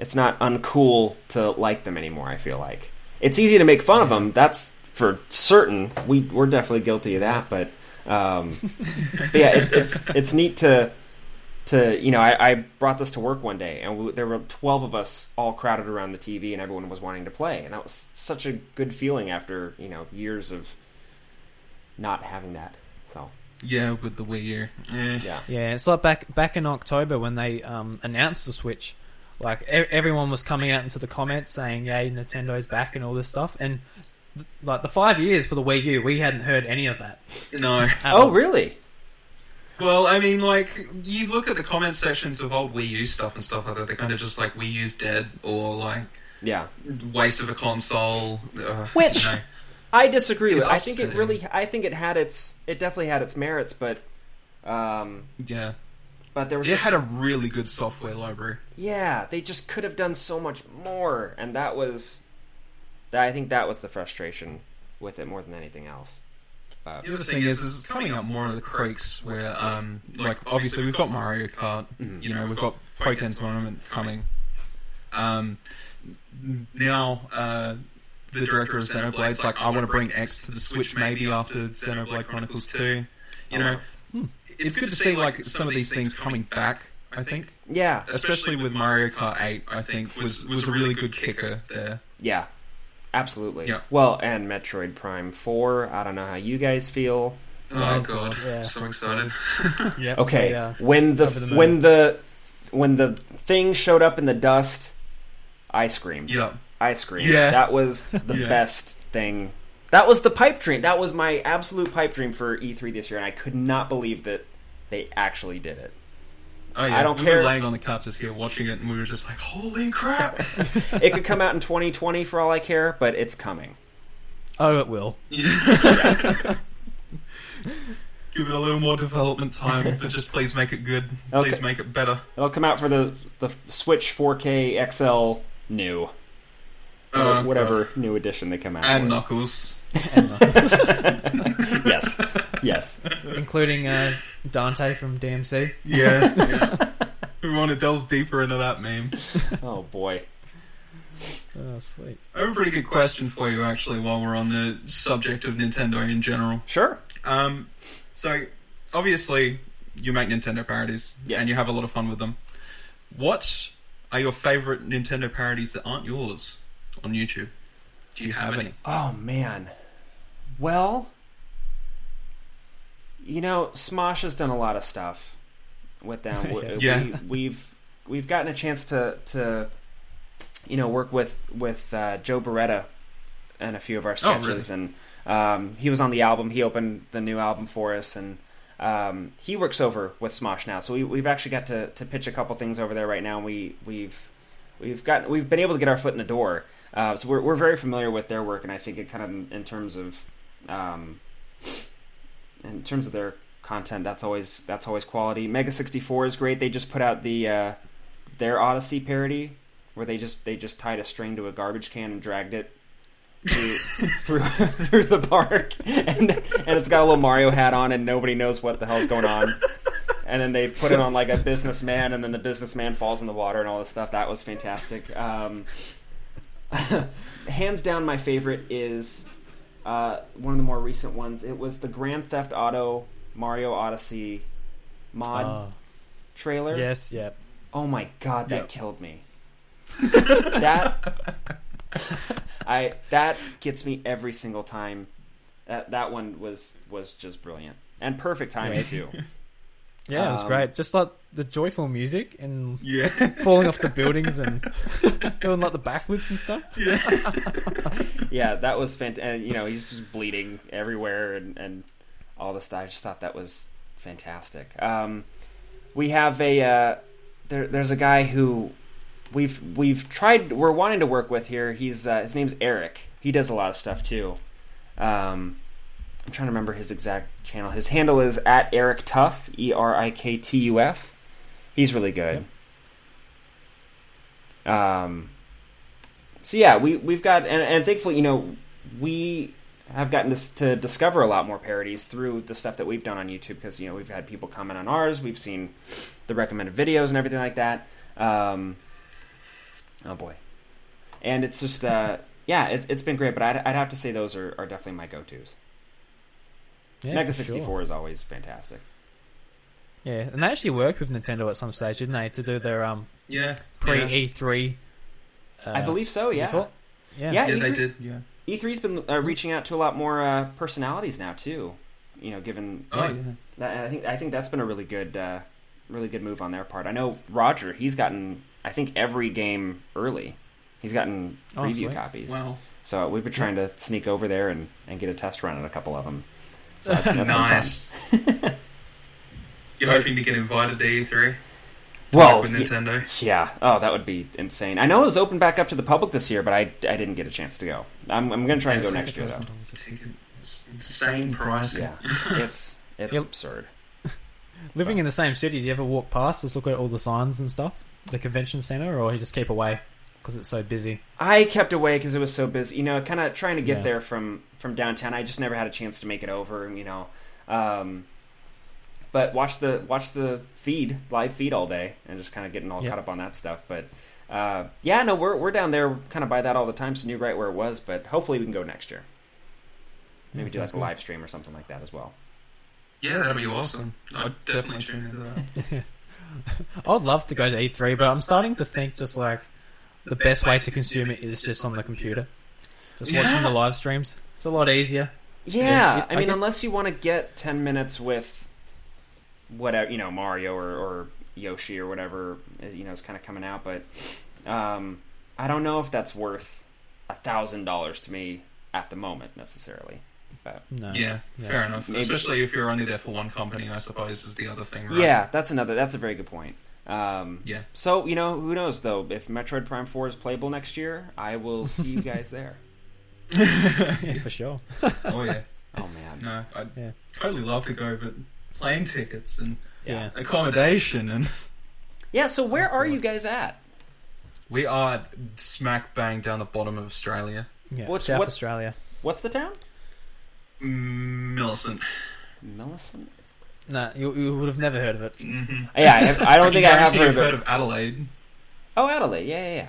it's not uncool to like them anymore. I feel like it's easy to make fun of them. That's for certain. We we're definitely guilty of that, but. Um, but yeah, it's it's it's neat to to you know I, I brought this to work one day and we, there were 12 of us all crowded around the tv and everyone was wanting to play and that was such a good feeling after you know years of not having that so Yeah, with the Wii U. Eh. yeah Yeah, it's like back back in October when they um, announced the Switch. Like e- everyone was coming out into the comments saying, "Yay, Nintendo's back" and all this stuff. And th- like the five years for the Wii U, we hadn't heard any of that. No. oh all. really Well, I mean, like, you look at the comment sections of old Wii U stuff and stuff like that, they're kind of just like, Wii U's dead, or like, yeah waste of a console. Uh, Which- you know. i disagree It's with i think it really i think it had its it definitely had its merits but um Yeah. but there was It just, had a really good software library. yeah they just could have done so much more and that was that i think that was the frustration with it more than anything else but, The other thing is, is it's coming up more of the creeks where, um, like, obviously we've got Mario Kart, Mhm. you know, we've got Pokken Tournament coming. Um, now, uh, the director of Xenoblade's like, I want to bring X to the Switch maybe after Xenoblade Chronicles 2. You know, it's good to see, like, some of these things coming back, I think. yeah Especially with Mario Kart 8, I think, was, was a really good kicker there. Yeah, absolutely. Yeah. Well, and Metroid Prime Four. I don't know how you guys feel. Oh, God. Yeah. So excited. *laughs* yeah. Okay, we, uh, when the, the when the when the thing showed up in the dust, I screamed. Yeah. I screamed. Yeah. That was *laughs* the Yeah. best thing. That was the pipe dream. That was my absolute pipe dream for E3 this year, and I could not believe that they actually did it. Oh, yeah. I don't we care- were laying on the couches here watching it, and we were just like, holy crap! *laughs* it could come out in 2020 for all I care, but it's coming. oh, it will. *laughs* Yeah. Give it a little more development time, but just please make it good. Please Okay. make it better. It'll come out for the the Switch 4K XL new. Uh, or whatever new edition they come out And with. Knuckles. *laughs* yes, yes. *laughs* including uh, Dante from DMC. Yeah. *laughs* yeah. we want to delve deeper into that meme. *laughs* Oh boy. Oh, sweet. I have a pretty good question for you, actually, while we're on the subject of Nintendo in general. Sure. Um, so, obviously, you make Nintendo parodies, Yes. and you have a lot of fun with them. What are your favorite Nintendo parodies that aren't yours on YouTube? Do you have any? Oh man. Well, you know, Smosh has done a lot of stuff with them. *laughs* We- Yeah. We, we've we've gotten a chance to to you know work with with uh, Joe Bereta and a few of our Oh, really? sketches, and um, he was on the album. He opened the new album for us, and um, he works over with Smosh now. So we, we've actually got to, to pitch a couple things over there right now. And we we've we've got we've been able to get our foot in the door. Uh, so we're we're very familiar with their work, and I think it kind of in, in terms of um, in terms of their content, that's always that's always quality. Mega sixty four is great. They just put out the uh, their Odyssey parody where they just they just tied a string to a garbage can and dragged it through *laughs* through, through the park, and and it's got a little Mario hat on, and nobody knows what the hell's going on. And then they put it on like a businessman, and then the businessman falls in the water and all this stuff. That was fantastic. Um, *laughs* hands down, my favorite is uh, one of the more recent ones. It was the Grand Theft Auto Mario Odyssey mod Oh, trailer. yes, yeah. Oh my god, that Yep. killed me. *laughs* that I that gets me every single time. That that one was was just brilliant and perfect timing Yeah. too. *laughs* Yeah, it was Um, great. Just like the joyful music and Yeah. falling off the *laughs* buildings and doing like the backflips and stuff. yeah, *laughs* that was fantastic. And you know, he's just bleeding everywhere and and all this stuff. I just thought that was fantastic. Um, we have a uh, there, there's a guy who we've we've tried we're wanting to work with here. He's uh, his name's Eric. He does a lot of stuff too. Um, I'm trying to remember his exact channel. His handle is at Eric Tuff, E R I K T U F. He's really good. Um, so yeah, we we've got and, and thankfully, you know, we have gotten to, to discover a lot more parodies through the stuff that we've done on YouTube because you know we've had people comment on ours, we've seen the recommended videos and everything like that. Um, oh boy, and it's just uh, yeah, it, it's been great. But I'd, I'd have to say those are, are definitely my go tos. Yeah, Mega sixty four sure. is always fantastic. Yeah, and they actually worked with Nintendo at some stage, didn't they, to do their um Yeah. pre E three. Uh, I believe so. what Yeah. Yeah. Yeah. Yeah, they E3 did. Yeah. E3's been uh, reaching out to a lot more uh, personalities now too. You know, given Oh yeah. that, I think I think that's been a really good, uh, really good move on their part. I know Roger. He's gotten I think every game early. He's gotten Oh, preview sweet. copies. Wow. So we've been trying to sneak over there and, and get a test run at a couple of them. So that- *laughs* that's fun. nice. You're hoping to get invited to E3? Well, with Nintendo. yeah. Oh, that would be insane. I know it was open back up to the public this year, but I, I didn't get a chance to go. I'm, I'm going to try and go next year though. $1,000 a ticket. It's insane pricing. Yeah, it's it's Yep. absurd. *laughs* Living in the same city, do you ever walk past, just look at all the signs and stuff? The convention center, or you just keep away because it's so busy? I kept away because it was so busy. You know, kind of trying to get Yeah. there from from downtown. I just never had a chance to make it over. You know, um, but watch the watch the feed live feed all day and just kind of getting all Yep. caught up on that stuff. But uh, yeah, no, we're we're down there kind of by that all the time, so knew right where it was. But hopefully we can go next year. Maybe Yeah, do like sounds a live stream or something like that as well. Yeah, that'd be awesome. I'd definitely tune into that. *laughs* I'd love to go to E3, but I'm starting to think just like the best way to consume it is just on the computer. Just watching the live streams. It's a lot easier. Yeah, Yeah, I I mean, guess- unless you want to get ten minutes with whatever you know, Mario or, or Yoshi or whatever uh, you know is kind of coming out, but um, I don't know if that's worth a thousand dollars to me at the moment necessarily. But No. Yeah, Yeah. fair enough. Maybe- Especially if you're only there for one company, I suppose, is the other thing, right? yeah, that's another. That's a very good point. Um, Yeah. So you know, who knows though? If Metroid Prime Four is playable next year, I will see you guys there. Yeah, for sure. *laughs* Oh, yeah. Oh man, No, I'd Yeah. totally love to go, but plane tickets and Yeah. accommodation and. yeah. So where are you guys at? We are smack bang down the bottom of Australia. Yeah. What's- South what's- Australia. What's the town? Mm, Millicent. Millicent. No, you, you would have never heard of it. Mm-hmm. Yeah, I, have, I don't *laughs* think I have heard of heard it. of Adelaide. Oh, Adelaide. Yeah, yeah, yeah.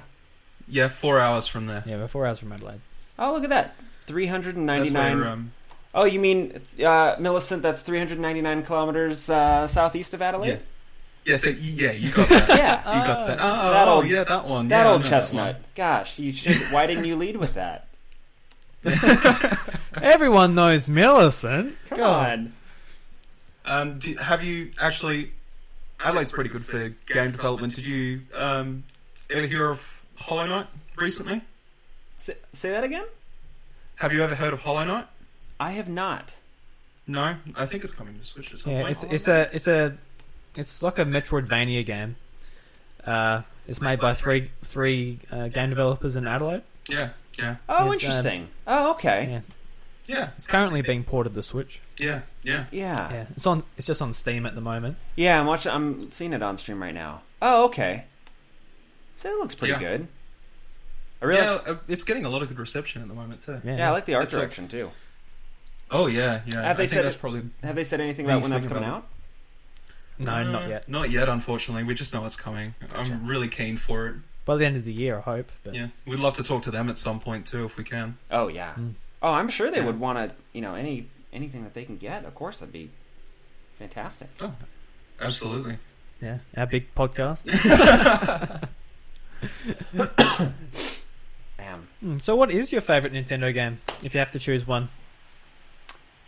Yeah, four hours from there. Yeah, we're four hours from Adelaide. Oh, look at that. 399. That's where, um, oh, you mean uh, Millicent? That's 399 kilometers uh, southeast of Adelaide? yeah, so yeah, you got that. *laughs* Yeah. You got that. Oh, That oh, old- yeah, that one. That yeah, I old know chestnut. Gosh, you should. Why didn't you lead with that? *laughs* Everyone knows Millicent. Come God. on. one. Um, do, have you actually? Adelaide's pretty good for game development. Did you um, ever hear of Hollow Knight recently? Say, say that again. Have you ever heard of Hollow Knight? I have not. No, I think it's coming to Switch or something. Yeah, it's it's a it's a it's like a Metroidvania game. Uh, it's made by three three uh, game developers in Adelaide. yeah, yeah, Oh, It's, um, interesting. oh, okay. Yeah, yeah, it's currently being ported to Switch. yeah, yeah. Yeah. Yeah, it's on it's just on Steam at the moment. Yeah, I'm watching. I'm seeing it on stream right now. Oh, okay. So it looks pretty Yeah. good. I really. Yeah, uh, it's getting a lot of good reception at the moment too. Yeah, yeah, I like the art It's like- direction too. Oh yeah, yeah. Have they I think said that's probably Have they said anything about when that's coming about out? No, Uh, not yet. Not yet, unfortunately. We just know it's coming. Gotcha. I'm really keen for it. By the end of the year, I hope. But Yeah, we'd love to talk to them at some point too, if we can. Oh yeah. Mm. Oh, I'm sure they Yeah. would want to. You know, any anything that they can get. Of course, that'd be fantastic. Oh, absolutely. yeah, our big podcast. Damn. Hmm, so, what is your favorite Nintendo game? If you have to choose one,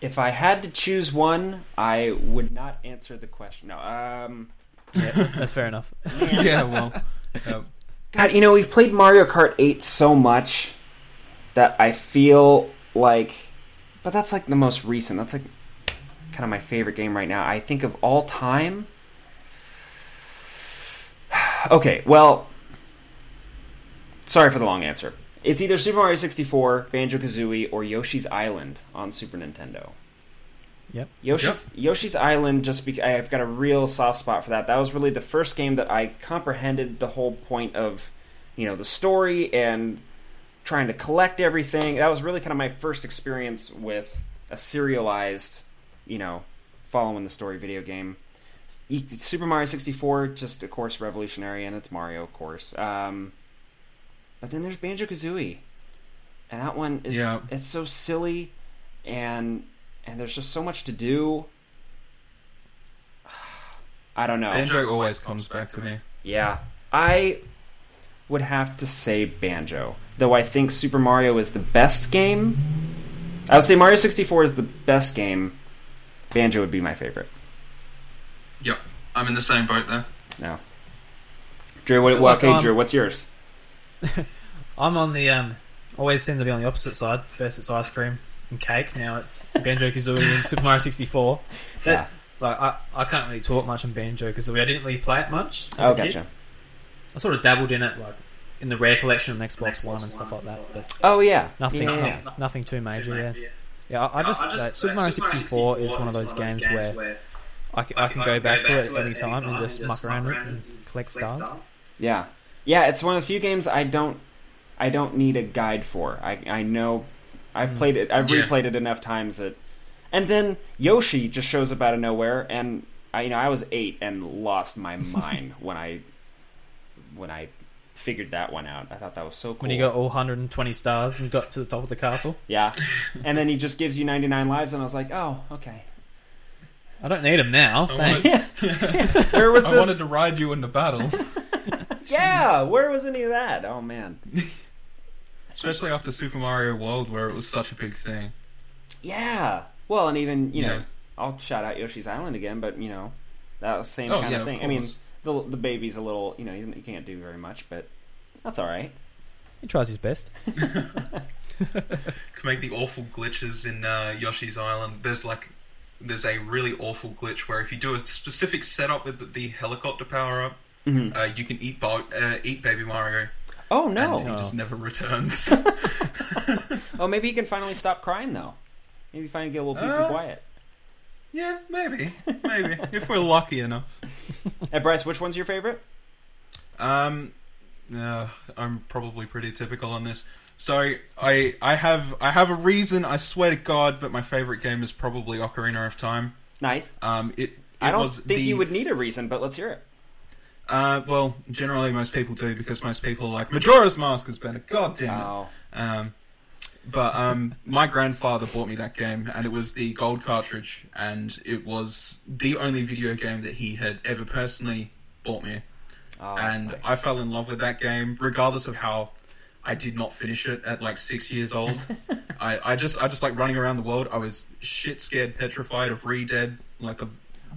If I had to choose one, I would not answer the question. No. Um. yeah, *laughs* that's fair enough. *laughs* yeah, well, uh, God, you know, we've played Mario Kart 8 so much that I feel like. But that's like the most recent. That's like kind of my favorite game right now. I think of all time. *sighs* okay, well. Sorry for the long answer. It's either Super Mario 64, Banjo Kazooie, or Yoshi's Island on Super Nintendo. Yep. Yoshi's Yoshi's Island just be, I've got a real soft spot for that. That was really the first game that I comprehended the whole point of, you know, the story and trying to collect everything. That was really kind of my first experience with a serialized, you know, following the story video game. Super Mario 64, just of course revolutionary, and it's Mario, of course. Um, but then there's Banjo Kazooie, and that one is Yeah. it's so silly, and and there's just so much to do. *sighs* I don't know. Banjo always comes back to me. Yeah, I would have to say Banjo, though I think Super Mario is the best game. I would say Mario 64 is the best game. Banjo would be my favorite. Yep, I'm in the same boat there. No. Drew, what, Look, okay, um, Drew, what's yours? *laughs* I'm on the um. Always seem to be on the opposite side. First it's ice cream and cake. Now it's Banjo Kazooie and Super Mario 64. That, Yeah. Like I, I can't really talk much on Banjo Kazooie. I didn't really play it much. As Oh, a kid. gotcha. I sort of dabbled in it, like in the rare collection on Xbox One and stuff like that. But Oh, yeah. nothing, Yeah, yeah, yeah. nothing, nothing too major. Yeah, yeah. I, I just uh, Super Mario 64 is one of those games where I, c- I can go back to it any time and just muck around with it and collect stars. Yeah, yeah. It's one of the few games I don't, I don't need a guide for. I, I know, I've Mm. played it. I've Yeah. replayed it enough times that, and then Yoshi just shows up out of nowhere, and I, you know, I was eight and lost my *laughs* mind when I, when I figured that one out. I thought that was so cool. When you got all 120 stars and got to the top of the castle, yeah, and then he just gives you ninety nine lives, and I was like, oh, okay. I don't need him now. I Thanks. wanted, *laughs* *laughs* Where was I this? wanted to ride you into battle, Yeah, where was any of that? Oh man. *laughs* especially after Super Mario World, where it was such a big thing. Yeah. Well, and even you know, Yeah. I'll shout out Yoshi's Island again, but you know, that was same Oh, kind yeah, of of thing. I mean, course. the the baby's a little, you know, he he can't do very much, but that's all right. He tries his best. *laughs* Can make the awful glitches in uh, Yoshi's Island. There's like there's a really awful glitch where if you do a specific setup with the, the helicopter power up, Mhm. uh, you can eat Bo- uh, eat Baby Mario, Oh and no! he Oh. just never returns. *laughs* *laughs* Oh, maybe he can finally stop crying though. Maybe finally get a little peace and Uh, quiet. Yeah, maybe, maybe *laughs* if we're lucky enough. Hey, Bryce, which one's your favorite? Um, uh, I'm probably pretty typical on this. So I I have I have a reason. I swear to God, but my favorite game is probably Ocarina of Time. Nice. Um, it. it I don't was think the, you would need a reason, but let's hear it. Uh, well, generally most people do because most people are like Majora's Mask has been a goddamn. it." Oh, Um, but um, my grandfather bought me that game, and it was the gold cartridge, and it was the only video game that he had ever personally bought me. oh and nice. I fell in love with that game, regardless of how I did not finish it at like six years old. *laughs* I, I just I just like running around the world. I was shit scared, petrified of ReDead, like the,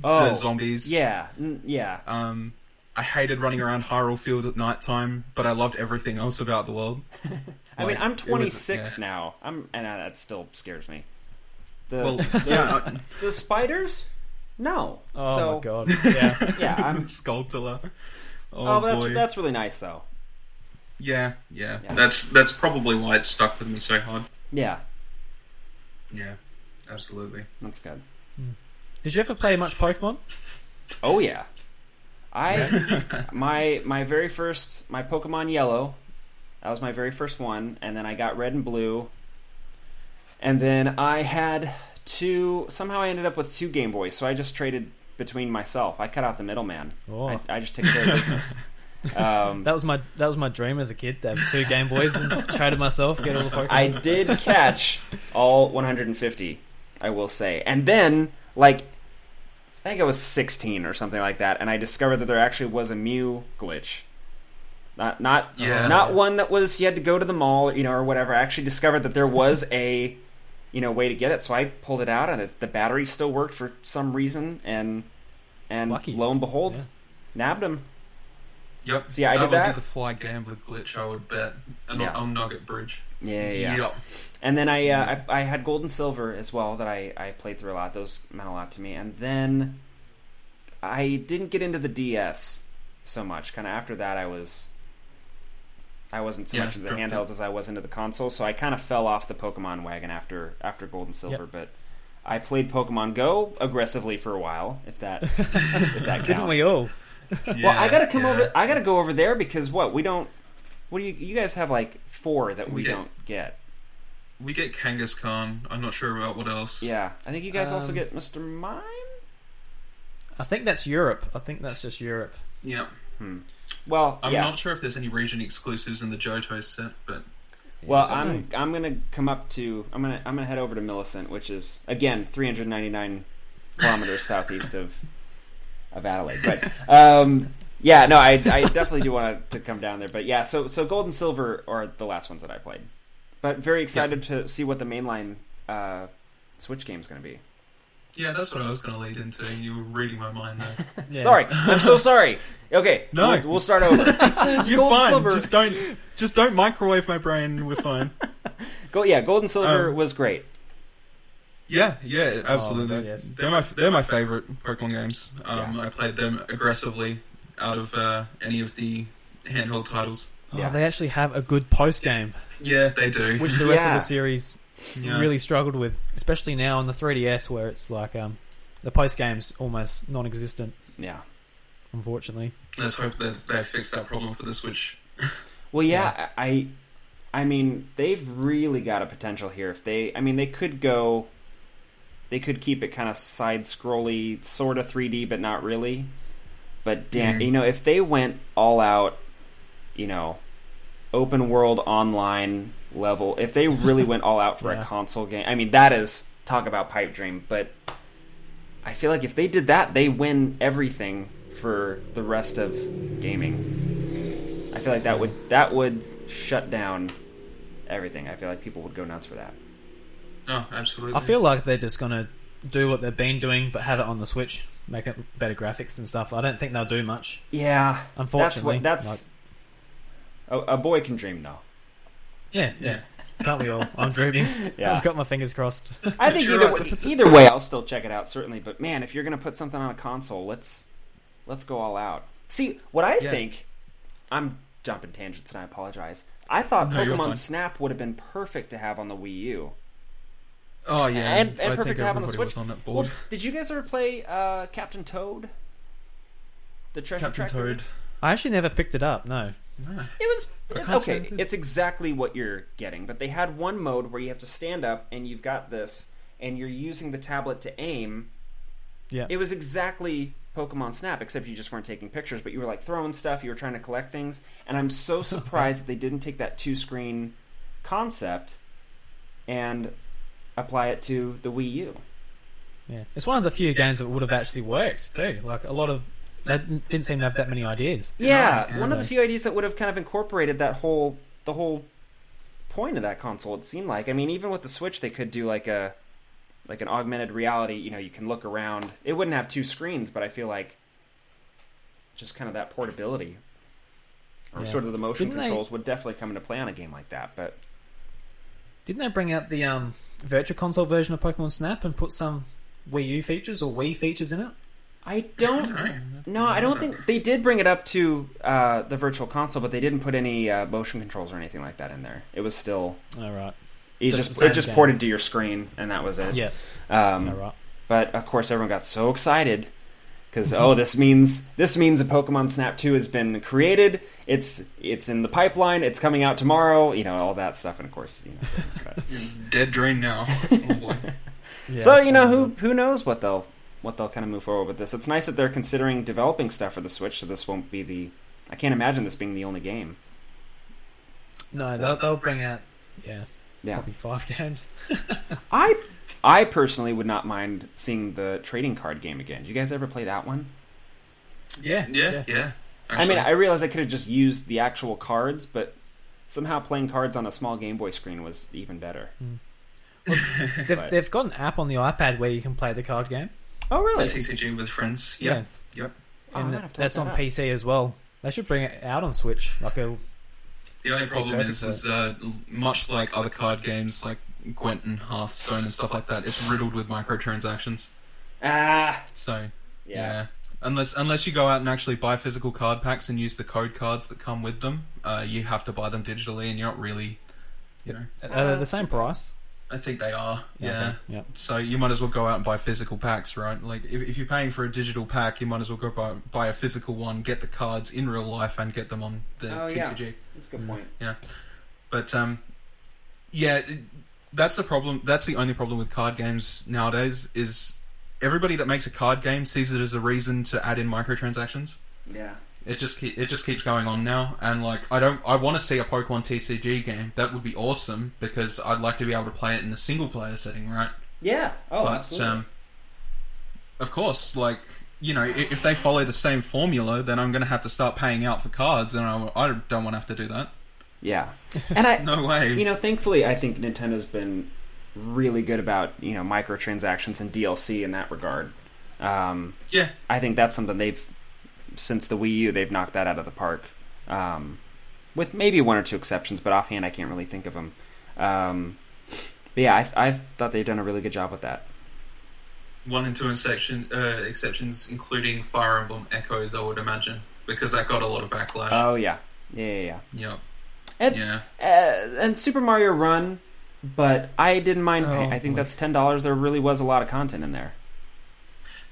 oh, the zombies. yeah, yeah. Um, I hated running around Hyrule Field at night time, but I loved everything else about the world. *laughs* I mean, I'm it was- 26 yeah. now. I'm, and uh, that still scares me. The Well, the, yeah, I- the spiders? No. Oh so, my god. *laughs* Yeah. Yeah, I'm- *laughs* Skulltula. Oh, Oh, but boy. that's that's really nice though. yeah, yeah, Yeah. that's that's probably why it's stuck with me so hard. Yeah, yeah, absolutely. that's good. Did you ever play much Pokemon? Oh yeah, I *laughs* my my very first my Pokemon Yellow, that was my very first one, and then I got Red and Blue, and then I had two. Somehow I ended up with two Game Boys, so I just traded between myself. I cut out the middleman. Oh. I, I just took care of business. *laughs* Um, That was my that was my dream as a kid to have two Game Boys and traded myself, get all the Pokemon. I did catch all 150, I will say. And then, like, I think I was 16 or something like that, and I discovered that there actually was a Mew glitch. Not, not, Yeah. not one that was you had to go to the mall, you know, or whatever. I actually discovered that there was a, you know, way to get it. So I pulled it out, and it, the battery still worked for some reason, and and Lucky. lo and behold, Yeah. nabbed him. Yep. See, I that did would that. be the fly gambler glitch, I would bet. And Yeah. on Nugget Bridge. Yeah, yeah. yeah. Yep. And then I, uh, I I had gold and silver as well that I, I played through a lot. Those meant a lot to me. And then I didn't get into the DS so much. Kind of after that, I was I wasn't so Yeah, much into the dropped it. handhelds as I was into the console. So I kind of fell off the Pokemon wagon after after gold and silver. But I played Pokemon Go aggressively for a while. If that *laughs* if that counts. Didn't we all? Well, I gotta come yeah. over. I gotta go over there because what we don't What do you? You guys have like four that we, We don't get. We get Kangaskhan. Khan. I'm not sure about what else. Yeah, I think you guys also Um, get Mr. Mime. I think that's Europe. I think that's just Europe. Yeah. Well, I'm yeah. not sure if there's any region exclusives in the Johto set, but Well, I don't I'm I'm gonna come up to I'm gonna I'm gonna head over to Millicent, which is again 399 kilometers southeast of of Adelaide. But *laughs* um, yeah, no, I, I definitely do want to come down there. But yeah, so so gold and silver are the last ones that I played. But very excited to see what the mainline uh, Switch game is going to be. yeah, that's what I was going to lead into. You were reading my mind there. *laughs* Yeah. Sorry, I'm so sorry. Okay, No. we'll, we'll start over. *laughs* You're gold and fine. silver. Just don't, just don't microwave my brain. We're fine. *laughs* Go, yeah, gold and silver Um, was great. Yeah, yeah, absolutely. Oh, yes. They're my they're my favorite Pokemon games. Um, Yeah. I played them aggressively out of uh, any of the handheld titles. Oh, Yeah. They actually have a good post game, Yeah, they do. which the rest of the series Yeah. really struggled with, especially now on the 3DS where it's like um, the post game's almost non-existent. Yeah. Unfortunately, Let's hope that they fix that problem for the Switch. *laughs* Well, yeah, I, I mean, they've really got a potential here. If they, I mean, they could go, they could keep it kind of side scrolly, sort of 3D, but not really. But damn, Mhm. you know, if they went all out, you know, open world online level, if they really went all out for *laughs* Yeah. a console game, I mean, that is talk about pipe dream. But I feel like if they did that, they win everything for the rest of gaming. I feel like that would that would shut down everything. I feel like people would go nuts for that. Oh, absolutely. I feel like they're just gonna do what they've been doing, but have it on the Switch, make it better graphics and stuff. I don't think they'll do much. Yeah, Unfortunately, that's what that's. A, a boy can dream, though. Yeah, yeah. Yeah. Can't we all? I'm dreaming. *laughs* Yeah. I've got my fingers crossed. I think either way, either way, I'll still check it out certainly. But man, if you're gonna put something on a console, let's let's go all out. See what I Yeah. think. I'm jumping tangents, and I apologize. I thought No, Pokemon. Snap would have been perfect to have on the Wii U. Oh yeah, And- and I perfect to have on the Switch. on that Well, board. did you guys ever play uh, Captain Toad? The treasure Captain tracker? Toad. I actually never picked it up. No. It was I can't okay. It's exactly what you're getting, but they had one mode where you have to stand up and you've got this, and you're using the tablet to aim. Yeah. It was exactly Pokemon Snap, except you just weren't taking pictures, but you were like throwing stuff. You were trying to collect things, and I'm so *laughs* surprised that they didn't take that two screen concept and apply it to the Wii U. Yeah. It's one of the few games that would have actually worked too. Like a lot of that didn't seem to have that many ideas. Yeah, Yeah. one of the few ideas that would have kind of incorporated that whole the whole point of that console. It seemed like. I mean, even with the Switch, they could do like a like an augmented reality. You know, you can look around. It wouldn't have two screens, but I feel like just kind of that portability or Yeah. sort of the motion Didn't they- controls would definitely come into play on a game like that. But Didn't they bring out the um, virtual console version of Pokemon Snap and put some Wii U features or Wii features in it? I don't. No, I don't think they did bring it up to uh, the virtual console, but they didn't put any uh, motion controls or anything like that in there. It was still All right. it Just just, it just game. ported to your screen, and that was it. Yeah. Um, All right. But of course, everyone got so excited because oh, this means this means a Pokemon Snap Two has been created. It's it's in the pipeline. It's coming out tomorrow. You know all that stuff, and of course, you know. it *laughs* didn't, but- It's dead drain now. Oh boy. *laughs* Yeah. So you know who who knows what they'll what they'll kind of move forward with this. It's nice that they're considering developing stuff for the Switch, so this won't be the. I can't imagine this being the only game. No, they'll, they'll bring out yeah Yeah, probably five *laughs* games. I I personally would not mind seeing the trading card game again. Did you guys ever play that one? Yeah. Yeah, yeah. I mean, I realized I could have just used the actual cards, but somehow playing cards on a small Game Boy screen was even better. Hmm. *laughs* They've, But- they've got an app on the iPad where you can play the card game. Oh, Play really? TCG with friends. Yeah. Yep. Oh, And might that's look on that up. PC as well. They should bring it out on Switch. Like a The only problem Perfect is, is uh, much like other card games like Gwent and Hearthstone and stuff like that, it's riddled with microtransactions. Ah, So yeah. yeah, unless unless you go out and actually buy physical card packs and use the code cards that come with them, uh, you have to buy them digitally, and you're not really, you know. uh, the same price. I think they are. Yeah. Okay, yeah. So you might as well go out and buy physical packs, right? Like if, if you're paying for a digital pack, you might as well go buy, buy a physical one, get the cards in real life, and get them on the Oh, yeah. TCG. That's a good point. Yeah. But um, yeah, it- that's the problem. That's the only problem with card games nowadays. Is everybody that makes a card game sees it as a reason to add in microtransactions. Yeah. It just keep, it just keeps going on now, and like I don't I want to see a Pokemon TCG game. That would be awesome because I'd like to be able to play it in a single player setting, right? Yeah. Oh, but absolutely. um, of course, like you know, if they follow the same formula, then I'm going to have to start paying out for cards, and I, I don't want to have to do that. yeah. And I, *laughs* No way. you know, thankfully, I think Nintendo's been really good about you know microtransactions and DLC in that regard. Um, yeah, I think that's something they've since the Wii U they've knocked that out of the park. Um, with maybe one or two exceptions, but offhand I can't really think of them. Um, but yeah, I, I thought they've done a really good job with that. one and two exception, uh, exceptions, including Fire Emblem Echoes, I would imagine, because that got a lot of backlash. Oh yeah, yeah, yeah. yeah. Yep. And, Yeah. uh, and Super Mario Run, but I didn't mind. Oh, paying. I think boy. that's ten dollars. There really was a lot of content in there.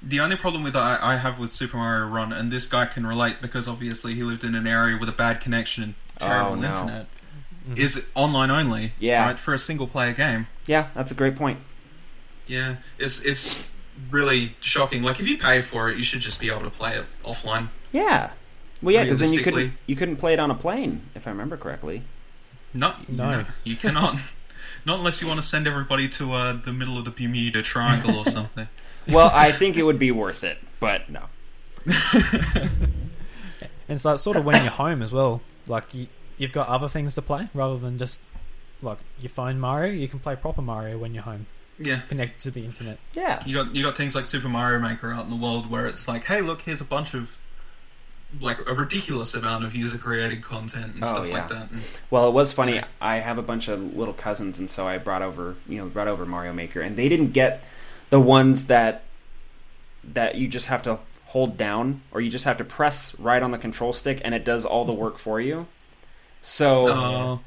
The only problem with I, I have with Super Mario Run, and this guy can relate because obviously he lived in an area with a bad connection and terrible Oh, no. internet, Mhm. is online only. Yeah. Right for a single player game. Yeah, that's a great point. Yeah, it's it's really shocking. Like if you pay for it, you should just be able to play it offline. Yeah. Well, yeah, because then you couldn't you couldn't play it on a plane, if I remember correctly. No, No. no, you cannot. *laughs* Not unless you want to send everybody to uh, the middle of the Bermuda Triangle or *laughs* something. *laughs* Well, I think it would be worth it, but no. And *laughs* it's like sort of when you're home as well. Like you, you've got other things to play rather than just like your phone Mario. You can play proper Mario when you're home, yeah, connected to the internet. Yeah. you got you got things like Super Mario Maker out in the world where it's like, hey, look, here's a bunch of like a ridiculous amount of user created content and Oh, stuff yeah. like that. And, Well, it was funny. I have a bunch of little cousins, and so I brought over, you know, brought over Mario Maker, and they didn't get the ones that that you just have to hold down, or you just have to press right on the control stick, and it does all the work for you. So, oh,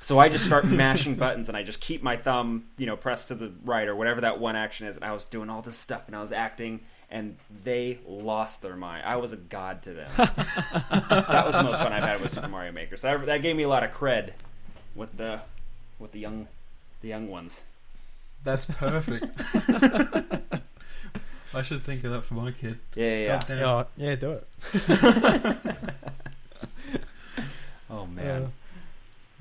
so I just start mashing buttons, and I just keep my thumb, you know, pressed to the right or whatever that one action is, and I was doing all this stuff, and I was acting. And they lost their mind. I was a god to them. *laughs* that was the most fun I've had with Super Mario Maker. So that, that gave me a lot of cred with the with the young the young ones. That's perfect. *laughs* I should think of that for my kid. Yeah, yeah. yeah. God. Yeah, yeah, do it. *laughs* Oh man. Uh,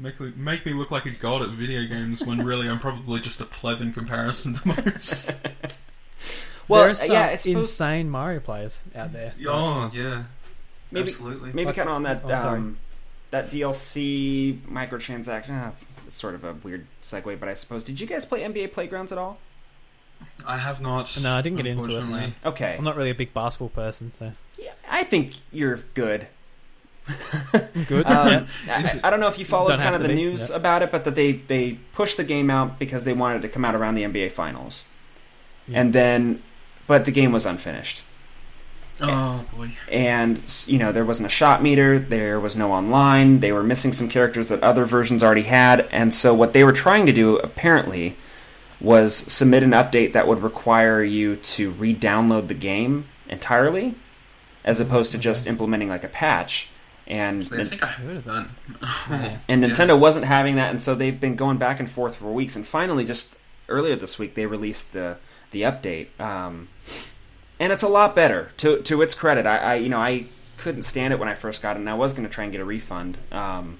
Make, me- make me look like a god at video games when really I'm probably just a pleb in comparison to most. *laughs* well, there are some yeah, it's supposed, insane Mario players out there. oh, yeah. maybe Absolutely. maybe Like- kind of on that oh, sorry. um, that DLC microtransaction. ah, That's it's sort of a weird segue, but I suppose. Did you guys play NBA Playgrounds at all? I have not. No, I didn't get into it, no. Okay. I'm not really a big basketball person, so Yeah, I think you're good. *laughs* Good. Um, yeah. I, I don't know if you followed kind of the be, news yeah. about it, but that they they pushed the game out because they wanted it to come out around the NBA Finals, Yeah. and then, but the game was unfinished. Oh, boy. and you know there wasn't a shot meter there was no online they were missing some characters that other versions already had and so what they were trying to do apparently was submit an update that would require you to re-download the game entirely as opposed to just implementing like a patch and I think I heard of that. *laughs* *laughs* and Yeah. Nintendo wasn't having that, and so they've been going back and forth for weeks. And finally, just earlier this week, they released the the update, um, and it's a lot better. To to its credit, I, I you know I couldn't stand it when I first got it, and I was going to try and get a refund. Um,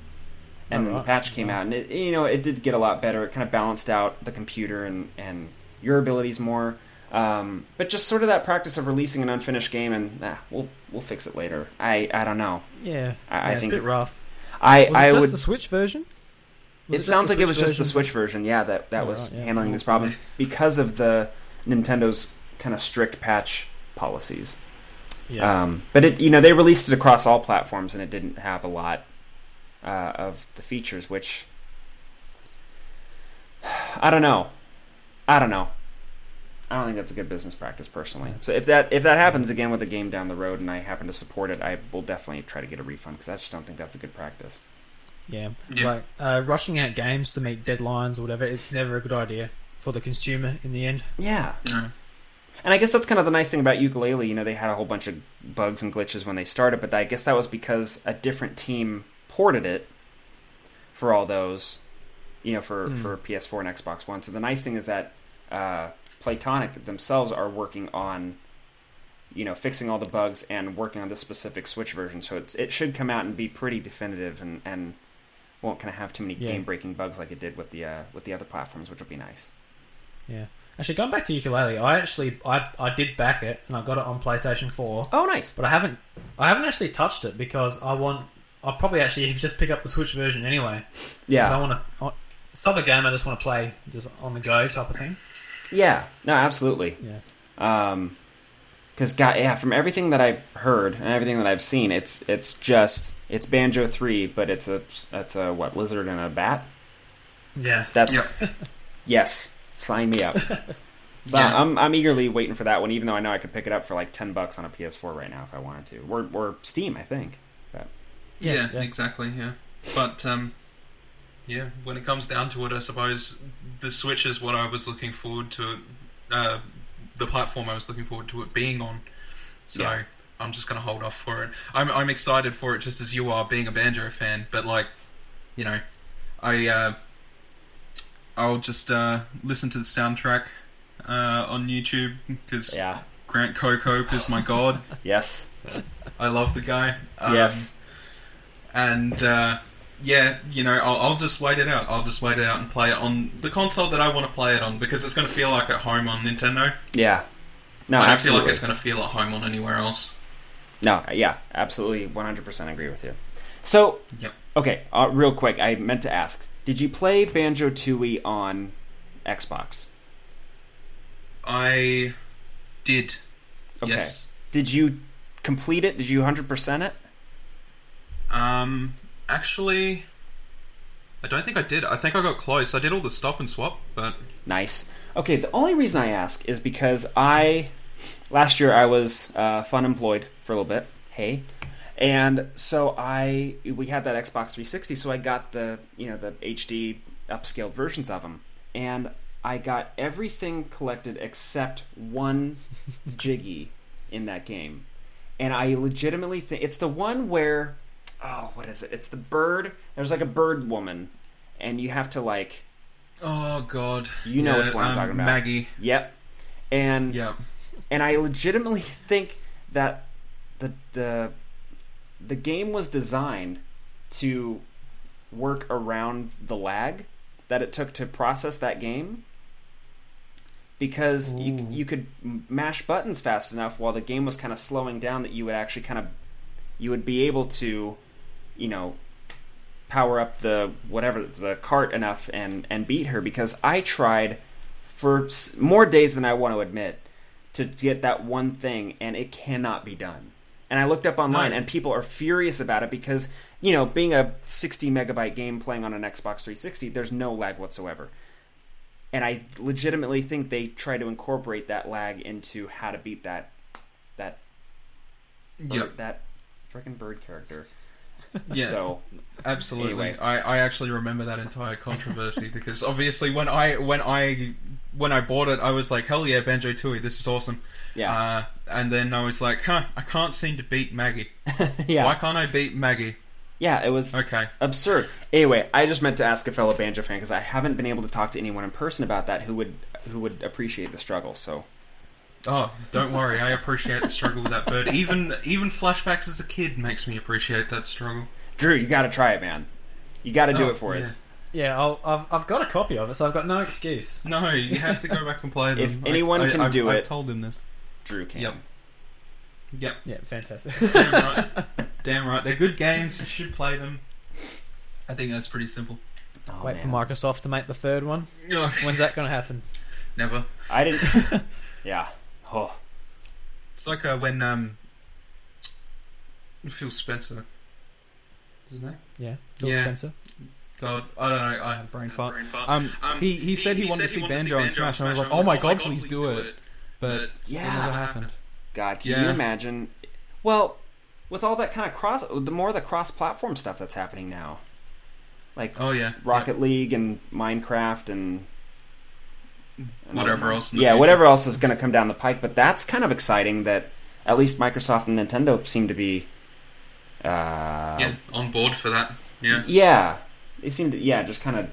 and then the patch came out, and it you know it did get a lot better. It kind of balanced out the computer and and your abilities more. Um, but just sort of that practice of releasing an unfinished game and ah, we'll we'll fix it later. I I don't know. yeah, I- I yeah, it's think- a bit rough. I Was I it just would the Switch version? It, just sounds like it was Switch just the? Switch version, yeah, that that Oh, was right, yeah. handling this problem because of the Nintendo's kind of strict patch policies. Yeah, Um, but it, you know, they released it across all platforms, and it didn't have a lot uh, of the features, which *sighs* I don't know. I don't know. I don't think that's a good business practice, personally. So if that if that happens again with a game down the road, and I happen to support it, I will definitely try to get a refund because I just don't think that's a good practice. Yeah, Yeah. like uh, rushing out games to meet deadlines or whatever. It's never a good idea for the consumer in the end. Yeah. No. And I guess that's kind of the nice thing about Yooka-Laylee. You know, they had a whole bunch of bugs and glitches when they started, but I guess that was because a different team ported it for all those, you know, for, Mm. for PS4 and Xbox One. So the nice thing is that uh, Playtonic themselves are working on, you know, fixing all the bugs and working on this specific Switch version. So it's, it should come out and be pretty definitive and, and won't kind of have too many Yeah. game breaking bugs like it did with the uh, with the other platforms, which will be nice. Yeah. Actually, going back to Yooka-Laylee, I actually I, I did back it and I got it on PlayStation Four. Oh, nice. but I haven't I haven't actually touched it because I want I'll probably actually *laughs* just pick up the Switch version anyway. Because Yeah. I want to. It's not a game I just want to play just on the go type of thing. Yeah. No, absolutely. Yeah. Um 'cause because God, yeah, from everything that I've heard and everything that I've seen, it's it's just it's Banjo three, but it's a it's a what lizard and a bat. Yeah. That's *laughs* yes, sign me up. *laughs* So Yeah. I'm I'm eagerly waiting for that one, even though I know I could pick it up for like ten bucks on a PS4 right now if I wanted to, or or Steam, I think. Yeah, Yeah, yeah. exactly. Yeah, but um, yeah, when it comes down to it, I suppose the Switch is what I was looking forward to. Uh, the platform I was looking forward to it being on. So Yeah. I'm just gonna hold off for it. I'm I'm excited for it just as you are, being a banjo fan. But like, you know, I uh, I'll just uh, listen to the soundtrack uh, on YouTube because Yeah. Grant Kirkhope is my god. *laughs* Yes. I love the guy. Um, yes. and uh, yeah, you know, I'll, I'll just wait it out. I'll just wait it out and play it on the console that I want to play it on because it's going to feel like at home on Nintendo. Yeah. No, I don't absolutely. feel like it's going to feel at home on anywhere else. No, yeah, absolutely, 100% agree with you. So, Yep. okay, uh, real quick, I meant to ask: Did you play Banjo Tooie on Xbox? I did. Okay. Yes. Did you complete it? Did you 100% it? Um. Actually, I don't think I did. I think I got close. I did all the stop and swap, but Nice. Okay, the only reason I ask is because I last year I was uh, fun employed for a little bit. Hey, and so I we had that Xbox 360, so I got the you know the HD upscaled versions of them, and I got everything collected except one *laughs* Jiggy in that game, and I legitimately think it's the one where oh what is it? It's the bird. There's like a bird woman, and you have to like oh god, You know which one I'm um, talking about. Maggie. Yep. And Yeah. and I legitimately think that the the the game was designed to work around the lag that it took to process that game because you you could mash buttons fast enough while the game was kind of slowing down that you would actually kind of you would be able to you know power up the whatever the cart enough and and beat her because I tried for more days than I want to admit to get that one thing and it cannot be done. And I looked up online No. and people are furious about it because you know being a 60 megabyte game playing on an Xbox 360 there's no lag whatsoever. And I legitimately think they try to incorporate that lag into how to beat that that bird, Yep. that freaking bird character. Yeah. So Absolutely. Anyway. I, I actually remember that entire controversy because obviously when I when I when I bought it I was like hell yeah Banjo Tooie this is awesome. yeah, Uh, and then I was like huh I can't seem to beat Maggie. *laughs* yeah, Why can't I beat Maggie? yeah. It was Okay. absurd. Anyway, I just meant to ask a fellow banjo fan because I haven't been able to talk to anyone in person about that who would who would appreciate the struggle. So Oh, don't worry. I appreciate the struggle with that bird. Even even flashbacks as a kid makes me appreciate that struggle. Drew, you got to try it, man. You got to do Oh, it for yeah. us. Yeah, I'll, I've I've got a copy of it, so I've got no excuse. No, you have to go back and play them. If anyone I, can I've, do I've it- told him this. Drew can. Yep. Yep. Yeah, fantastic. Damn right. *laughs* Damn right. They're good games. You should play them. I think that's pretty simple. Oh, Wait for. Microsoft to make the third one. Oh, When's that going to happen? Never. I didn't. *laughs* yeah. Oh. It's like uh, when um, Phil Spencer. His name? Yeah, Phil Yeah. Spencer. God, I don't know. I have Brain fart. brain fart. Um, he, he said he, wanted to see Banjo and Smash, and I was like, oh my god, please do it. But it Yeah. never happened. God, can you imagine? Well, with all that kind of cross, the more the cross-platform stuff that's happening now. like Oh yeah, Rocket League and Minecraft and Whatever else yeah, future. whatever else is going to come down the pike. But that's kind of exciting that at least Microsoft and Nintendo seem to be. Uh, yeah, on board for that. Yeah, yeah, they seem to yeah just kind of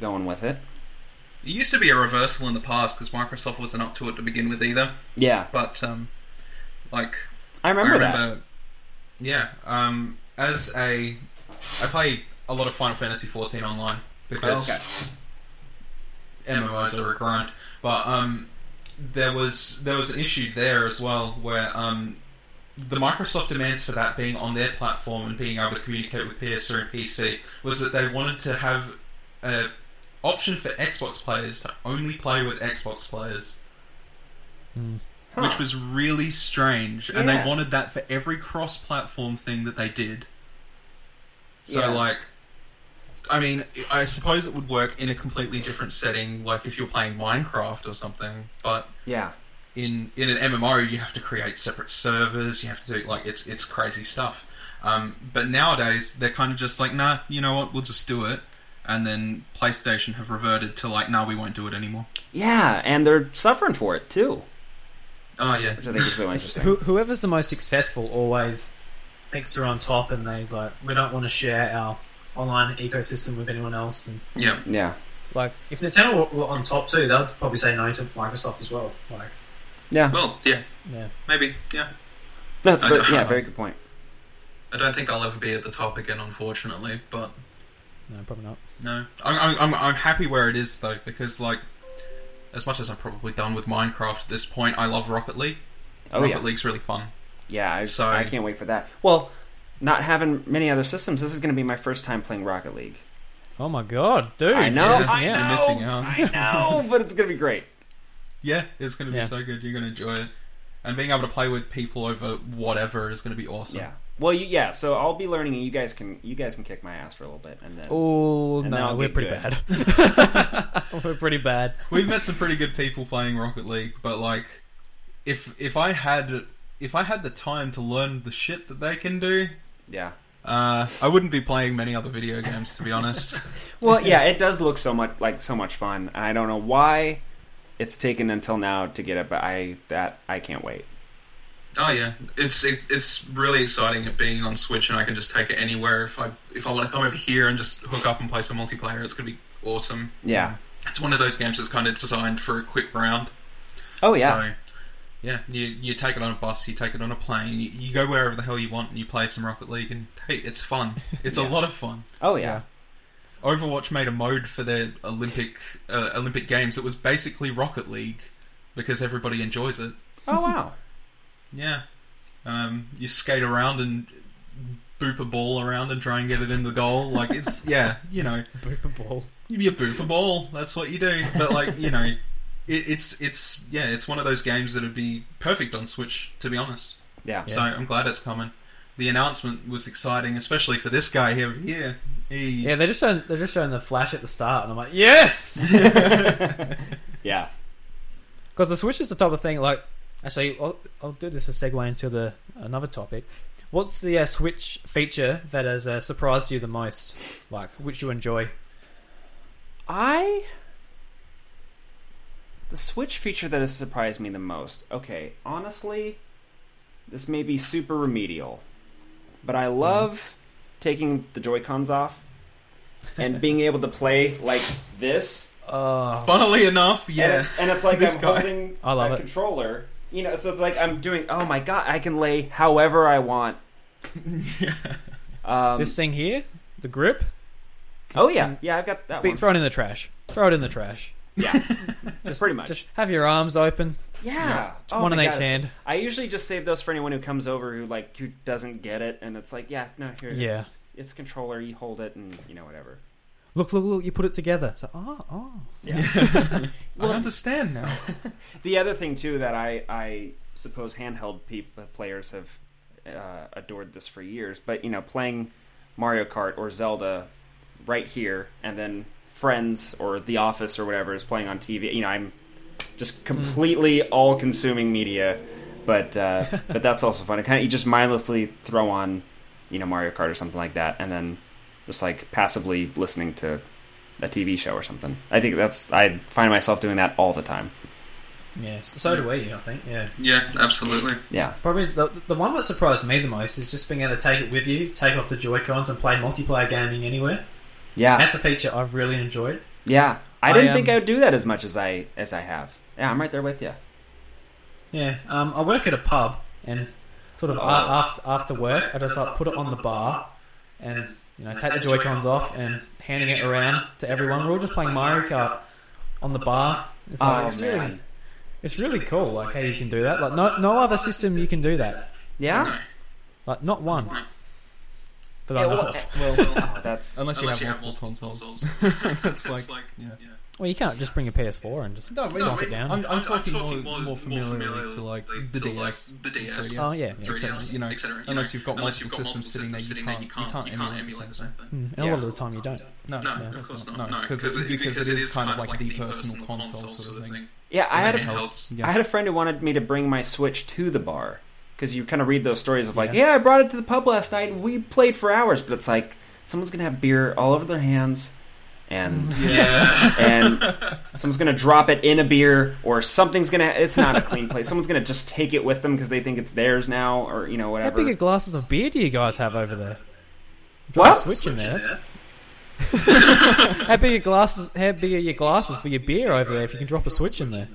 going with it. it used to be a reversal in the past because Microsoft wasn't up to it to begin with either. Yeah, But um, like I remember, I that. yeah. Um, as a, I play a lot of Final Fantasy XIV online because Okay. MMOs are a grind. But um, there was there was an issue there as well where um, the Microsoft demands for that being on their platform and being able to communicate with PS3 and PC was that they wanted to have a option for Xbox players to only play with Xbox players Huh. which was really strange. And Yeah. they wanted that for every cross-platform thing that they did. So, Yeah. like, I mean, I suppose it would work in a completely different setting, like if you're playing Minecraft or something. But yeah, in in an MMO, you have to create separate servers. You have to do like it's it's crazy stuff. Um, but nowadays, they're kind of just like, nah, you know what? We'll just do it. And then PlayStation have reverted to like, nah, we won't do it anymore. yeah, and they're suffering for it too, Oh yeah, which I think is really *laughs* interesting. who, whoever's the most successful always thinks they're on top, and they like we don't want to share our online ecosystem with anyone else. And yeah. yeah, like, if Nintendo were, were on top too, they'd probably say no to Microsoft as well. Like, yeah, Well, yeah, yeah, maybe, yeah. that's I very, yeah, very good point. I don't think I'll ever be at the top again, unfortunately. But no, probably not. no, I'm I'm, I'm, I'm happy where it is though, because like, as much as I'm probably done with Minecraft at this point, I love Rocket League. Oh Rocket yeah, League's really fun. yeah, I, So- I can't wait for that. Well, not having many other systems, this is going to be my first time playing Rocket League. Oh my god, dude! I know, you're missing I out. You're missing out. I know, *laughs* but it's going to be great. Yeah, it's going to be Yeah. so good. You're going to enjoy it, and being able to play with people over whatever is going to be awesome. Yeah. Well, you, yeah. So I'll be learning, and you guys can you guys can kick my ass for a little bit, and then Oh And then no, we're pretty good. bad. *laughs* *laughs* we're pretty bad. We've met some pretty good people playing Rocket League, but like, if if I had if I had the time to learn the shit that they can do, yeah. uh, I wouldn't be playing many other video games, to be honest. *laughs* Well, yeah, it does look so much like so much fun. I don't know why it's taken until now to get it, but I that I can't wait. Oh yeah, it's it's it's really exciting it being on Switch, and I can just take it anywhere. If I if I want to come over here and just hook up and play some multiplayer, it's gonna be awesome. Yeah. It's one of those games that's kind of designed for a quick round. Oh yeah. So, yeah, you you take it on a bus, you take it on a plane, you, you go wherever the hell you want, and you play some Rocket League, and hey, it's fun. *laughs* It's Yeah. a lot of fun. Oh yeah. Overwatch made a mode for their Olympic uh, Olympic Games that was basically Rocket League because everybody enjoys it. Oh wow. *laughs* Yeah. Um, you skate around and boop a ball around and try and get it in the goal. Like it's *laughs* yeah, you know, boop a ball. you be a boop a ball. That's what you do. But like you know, it, it's it's yeah, it's one of those games that would be perfect on Switch. To be honest, Yeah. so I'm glad it's coming. The announcement was exciting, especially for this guy here. Here, he, Yeah, they're just showing they're just showing the flash at the start, and I'm like, yes, *laughs* *laughs* Yeah. because the Switch is the type of thing. Like, actually, I'll, I'll do this a segue into the another topic. What's the uh, Switch feature that has uh, surprised you the most? Like, which you enjoy? I the Switch feature that has surprised me the most. Okay, honestly, this may be super remedial, but I love taking the Joy Cons off and *laughs* being able to play like this. Uh, funnily enough, And it's, and it's like This I'm guy. holding I love a it. controller. You know, so it's like I'm doing. Oh my god, I can lay however I want. *laughs* Um, this thing here, the grip, oh yeah, yeah, I've got that be, one. throw it in the trash. Throw it in the trash. Yeah, *laughs* Just pretty much. Just have your arms open, yeah, Oh one my in each God, it's- hand. I usually just save those for anyone who comes over who like who doesn't get it, and it's like, yeah, no, here, Yeah. it's, it's controller. You hold it, and you know whatever. Look, look, look! You put it together. So, oh, oh. *laughs* *laughs* I Well- understand now. The other thing too that I I suppose handheld peop players have uh, adored this for years, but you know, playing Mario Kart or Zelda right here, and then Friends or The Office or whatever is playing on TV. You know, I'm just completely all-consuming media, but uh, *laughs* but that's also fun. It kind of you just mindlessly throw on, you know, Mario Kart or something like that, and then just like passively listening to a TV show or something. I think that's I find myself doing that all the time. Yeah, so, so do we. I think. Yeah. Yeah, absolutely. Yeah, Probably the, the one that surprised me the most is just being able to take it with you, take off the Joy Cons, and play multiplayer gaming anywhere. Yeah, That's a feature I've really enjoyed. yeah. I I, didn't think um, I would do that as much as I as I have. Yeah, I'm right there with you. Yeah, um, I work at a pub, and sort of a after after work, I just like put it on the bar, and you know take the Joy Cons off and handing it around to everyone. We're all just playing Mario Kart on the bar. It's, like, Oh it's really it's really cool. Like how you can do that. Like no no other system you can do that. yeah. Like not one. That I Yeah, know well, of. *laughs* Well, Oh, that's unless, Unless you have multiple, consoles. *laughs* it's like- like, yeah. Well, you can't just bring a PS4 and just No, but knock no, it down. I'm, I'm, I'm talking, talking more, more- more more familiarly familiarly to like to, the like, DS, the DS, 3DS, Oh, yeah, yeah. etc. etc. You know, etc. You unless know, you've got unless multiple you've got systems sitting there, systems you sitting there, can't, you can't emulate the same thing. Mm, and a lot of the time you don't. No, No, yeah, of course not. No, No, because it, because it is kind of like the personal console sort of thing. yeah. I had And a, it helps. helps. Yeah. I had a friend who wanted me to bring my Switch to the bar because you kind of read those stories of like, Yeah. yeah. I brought it to the pub last night and we played for hours, but it's like someone's gonna have beer all over their hands, and *laughs* Yeah. *laughs* and someone's gonna drop it in a beer or something's gonna. It's not a clean place. Someone's gonna just take it with them because they think it's theirs now, or you know whatever How big a glasses of beer do you guys have over there? Drop What? a switch in there. *laughs* How big are glasses? How big are your glasses for your beer over there? If you can drop a switch in there.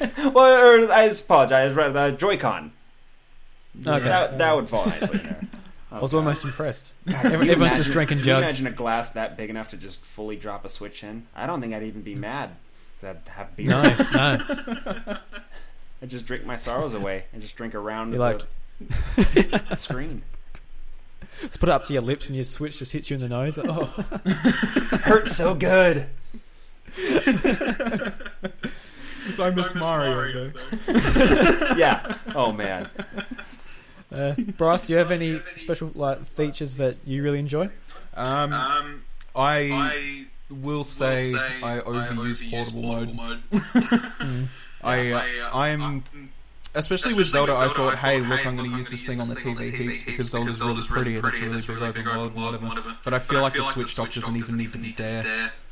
*laughs* well, or I apologize. The uh, Joy-Con. Okay. That, that would fall nicely in there. I was almost impressed. God, Every- can you everyone's just imagine- drinking can you jugs. Imagine a glass that big enough to just fully drop a switch in. I don't think I'd even be mm. mad. I'd have beer. No, no. *laughs* I'd just drink my sorrows away and just drink around You're the, like, the *laughs* screen. just put it up to your lips and your switch just hits you in the nose. Oh, Hurts so good. I miss Mario. though. *laughs* Yeah. Oh man. uh, Bryce, do you have any special like features that you really enjoy? Um, Um, I I will say, say I overuse portable mode. Mm. *laughs* *laughs* I, uh, I'm especially with Zelda. I thought, hey, look, I'm going to use this thing on the TV heaps because Zelda's really pretty and it's really big open world and whatever. But I feel like the Switch dock doesn't even need to be there.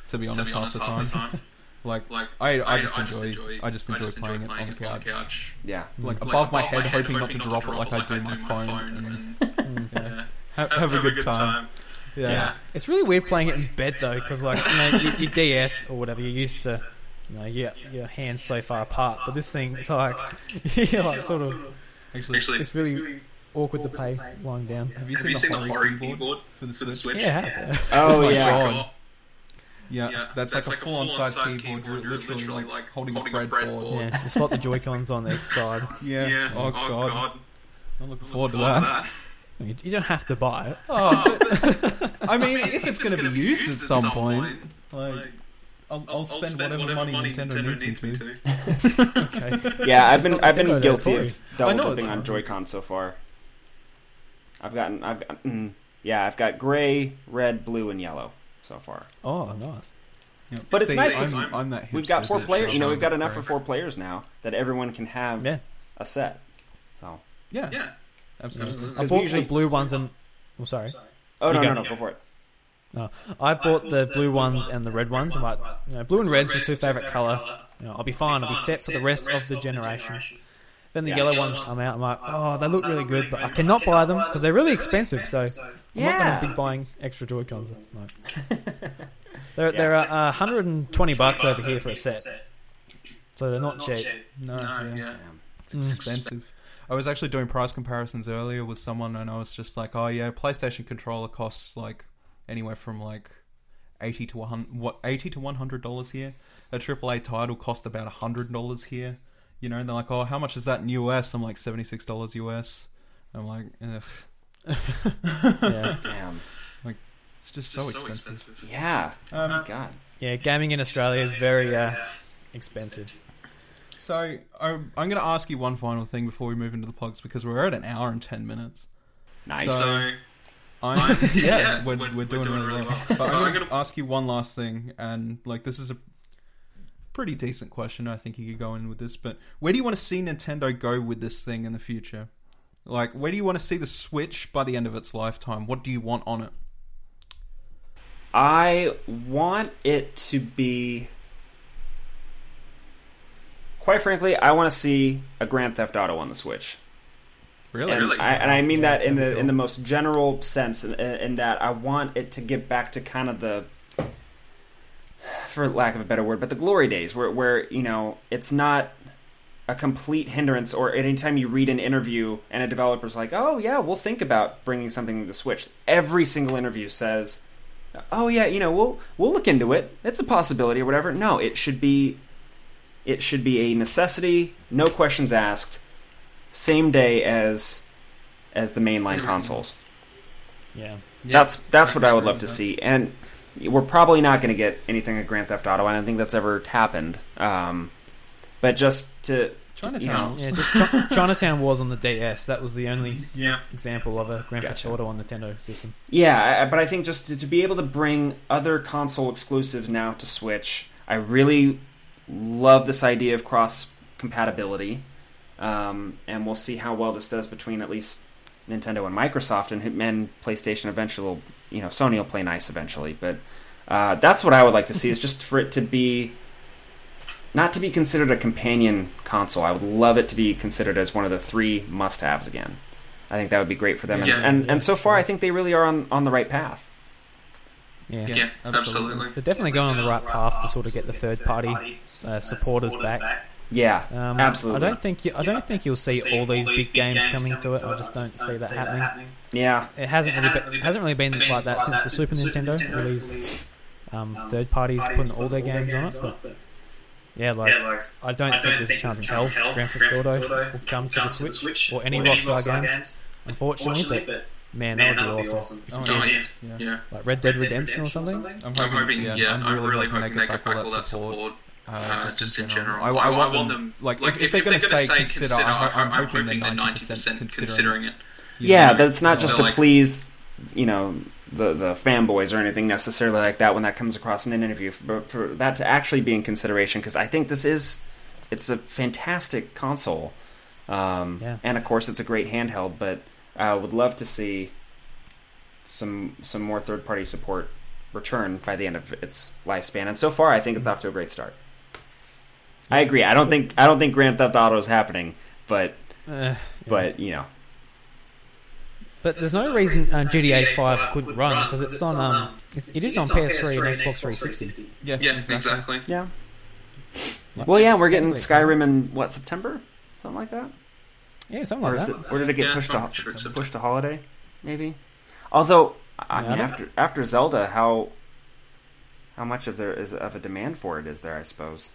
To be honest, half the time, like Like I, I just enjoy, I just enjoy playing it on the couch, Yeah. like Like, above my head, hoping not to drop it like I do my phone, and Mm. *laughs* *laughs* yeah. have, have a good time. Yeah. Yeah, It's really weird playing it in bed though, because like you know your, your DS or whatever, you're used to, you know, your your hands so far apart. But this thing, it's like *laughs* you're like sort of actually, Actually, it's really awkward to play lying down. have you seen, you seen the the Hori Hori keyboard keyboard for the Switch? Switch? Yeah, Oh, yeah. God. Yeah, Yeah, that's, like a full-on size keyboard. You're literally like holding a breadboard. Yeah, it's like the Joy Cons on each side. *laughs* Yeah. Yeah. Oh, god. I'm looking forward to Forward that. You, you don't have to buy it. Oh, *laughs* *laughs* but, I mean, if it's going to be used at some point, like, I'll, I'll spend whatever money Nintendo needs me to. Okay. Yeah, I've been I've been guilty of double dipping on not. Joy-Con so far. I've gotten I've got, mm, yeah I've got gray, red, blue, and yellow so far. Oh, nice. Yeah. But it's See, nice 'cause I'm, I'm that We've got four players. You know, we've got enough for four players now that everyone can have Yeah. a set. So Yeah, Yeah. absolutely. Mm-hmm. I bought usually- the blue ones and. Oh, I'm sorry. oh You no no no go for it. Oh, I bought the blue ones and the red ones. I'm like, you know, blue and red's my two favorite color. You know, I'll be fine. I'll be set for the rest of the generation. Then the yellow ones come out. I'm like, oh, they look really good, but I cannot buy them because they're really expensive. So I'm not going to be buying extra Joy Cons. They're they're uh, 120 bucks over here for a set, so they're not cheap. No, No, yeah. yeah. It's expensive. I was actually doing price comparisons earlier with someone, and I was just like, "Oh yeah, PlayStation controller costs like anywhere from like eighty to one what eighty to one hundred dollars here. A AAA title cost about hundred dollars here. You know, and they're like, "Oh, how much is that in US?" I'm like, seventy six dollars US. I'm like, Ugh. Yeah, *laughs* Damn. Like it's just It's so just expensive. Yeah. Oh Um, God. yeah. Gaming in Australia is very uh, expensive. so I'm, I'm going to ask you one final thing before we move into the plugs because we're at an hour and ten minutes. Nice. So- So, I'm, I'm- *laughs* yeah, yeah, we're, we're- we're, doing, really well. But I'm, I'm gonna- ask you one last thing, and like this is a pretty decent question. I think you could go in with this, but where do you want to see Nintendo go with this thing in the future? Like, where do you want to see the Switch by the end of its lifetime? What do you want on it? I want it to be. Quite frankly, I want to see a Grand Theft Auto on the Switch. Really? And, Really? I, and I mean Yeah, that in the be in the most general sense, in, in that I want it to get back to kind of the, for lack of a better word, but the glory days where where you know it's not a complete hindrance. Or anytime you read an interview and a developer's like, "Oh yeah, we'll think about bringing something to the Switch," every single interview says, "Oh yeah, you know we'll we'll look into it. It's a possibility or whatever." No, it should be, it should be a necessity, no questions asked same day as as the mainline consoles. Yeah. That's that's what I would love to see, and we're probably not going to get anything at Grand Theft Auto. I don't think that's ever happened. Um, but just to Chinatown. Yeah, just Chi- *laughs* Chinatown Wars on the DS. That was the only Yeah. example of a Grand Theft Gotcha. Auto on Nintendo system. yeah, I- I, but I think just to, to be able to bring other console exclusives now to Switch, I really love this idea of cross compatibility, um, and we'll see how well this does between at least Nintendo and Microsoft, and and PlayStation eventually, you know, Sony will play nice eventually. But uh, that's what I would like to see is just for it to be not to be considered a companion console. I would love it to be considered as one of the three must-haves again. I think that would be great for them, and Yeah. and, and so far I think they really are on on the right path. Yeah. Yeah, absolutely. They're definitely going on the right path to sort of get the third party uh, supporters back. Yeah, Um, Absolutely. I don't think you, I don't think you'll see all these big games coming to it. I just don't see that happening. yeah, It hasn't really been, hasn't really been like that since the Super Nintendo released um, third parties putting all their games on it. But yeah, like I don't think there's a chance in hell Grand Theft Auto will come to the Switch or any Rockstar games. Unfortunately, but man, that would be awesome. Oh, Oh, yeah. yeah. Yeah. Yeah. Like Red Dead Redemption or something. I'm I'm hoping, yeah, I'm really hoping they get back all that support. support. Uh, Uh, just in general, I, I want, them, like, if, if they're going to say consider, I, I'm, I'm hoping they're 90% considering. considering it. yeah. That's not just to please, you know, the the fanboys or anything necessarily like that when that comes across in an interview, but for that to actually be in consideration because I think this is it's a fantastic console, um, Yeah. and of course it's a great handheld. But I would love to see some some more third party support return by the end of its lifespan. And so far, I think it's off to a great start. I agree. I don't think I don't think Grand Theft Auto is happening, but Uh, but you know, but there's no reason uh, GTA 5 couldn't run because it's on um, it, it is on PS3 and Xbox 360. Yeah, Yeah, exactly. yeah. Well, yeah, we're getting Skyrim in what September, something like that. Yeah, something Or, like is that. it, or did it get Yeah, pushed to sure pushed to holiday? Maybe. Although, I Yeah, mean, don't- after after Zelda, how how much of there is of a demand for it is there? I suppose.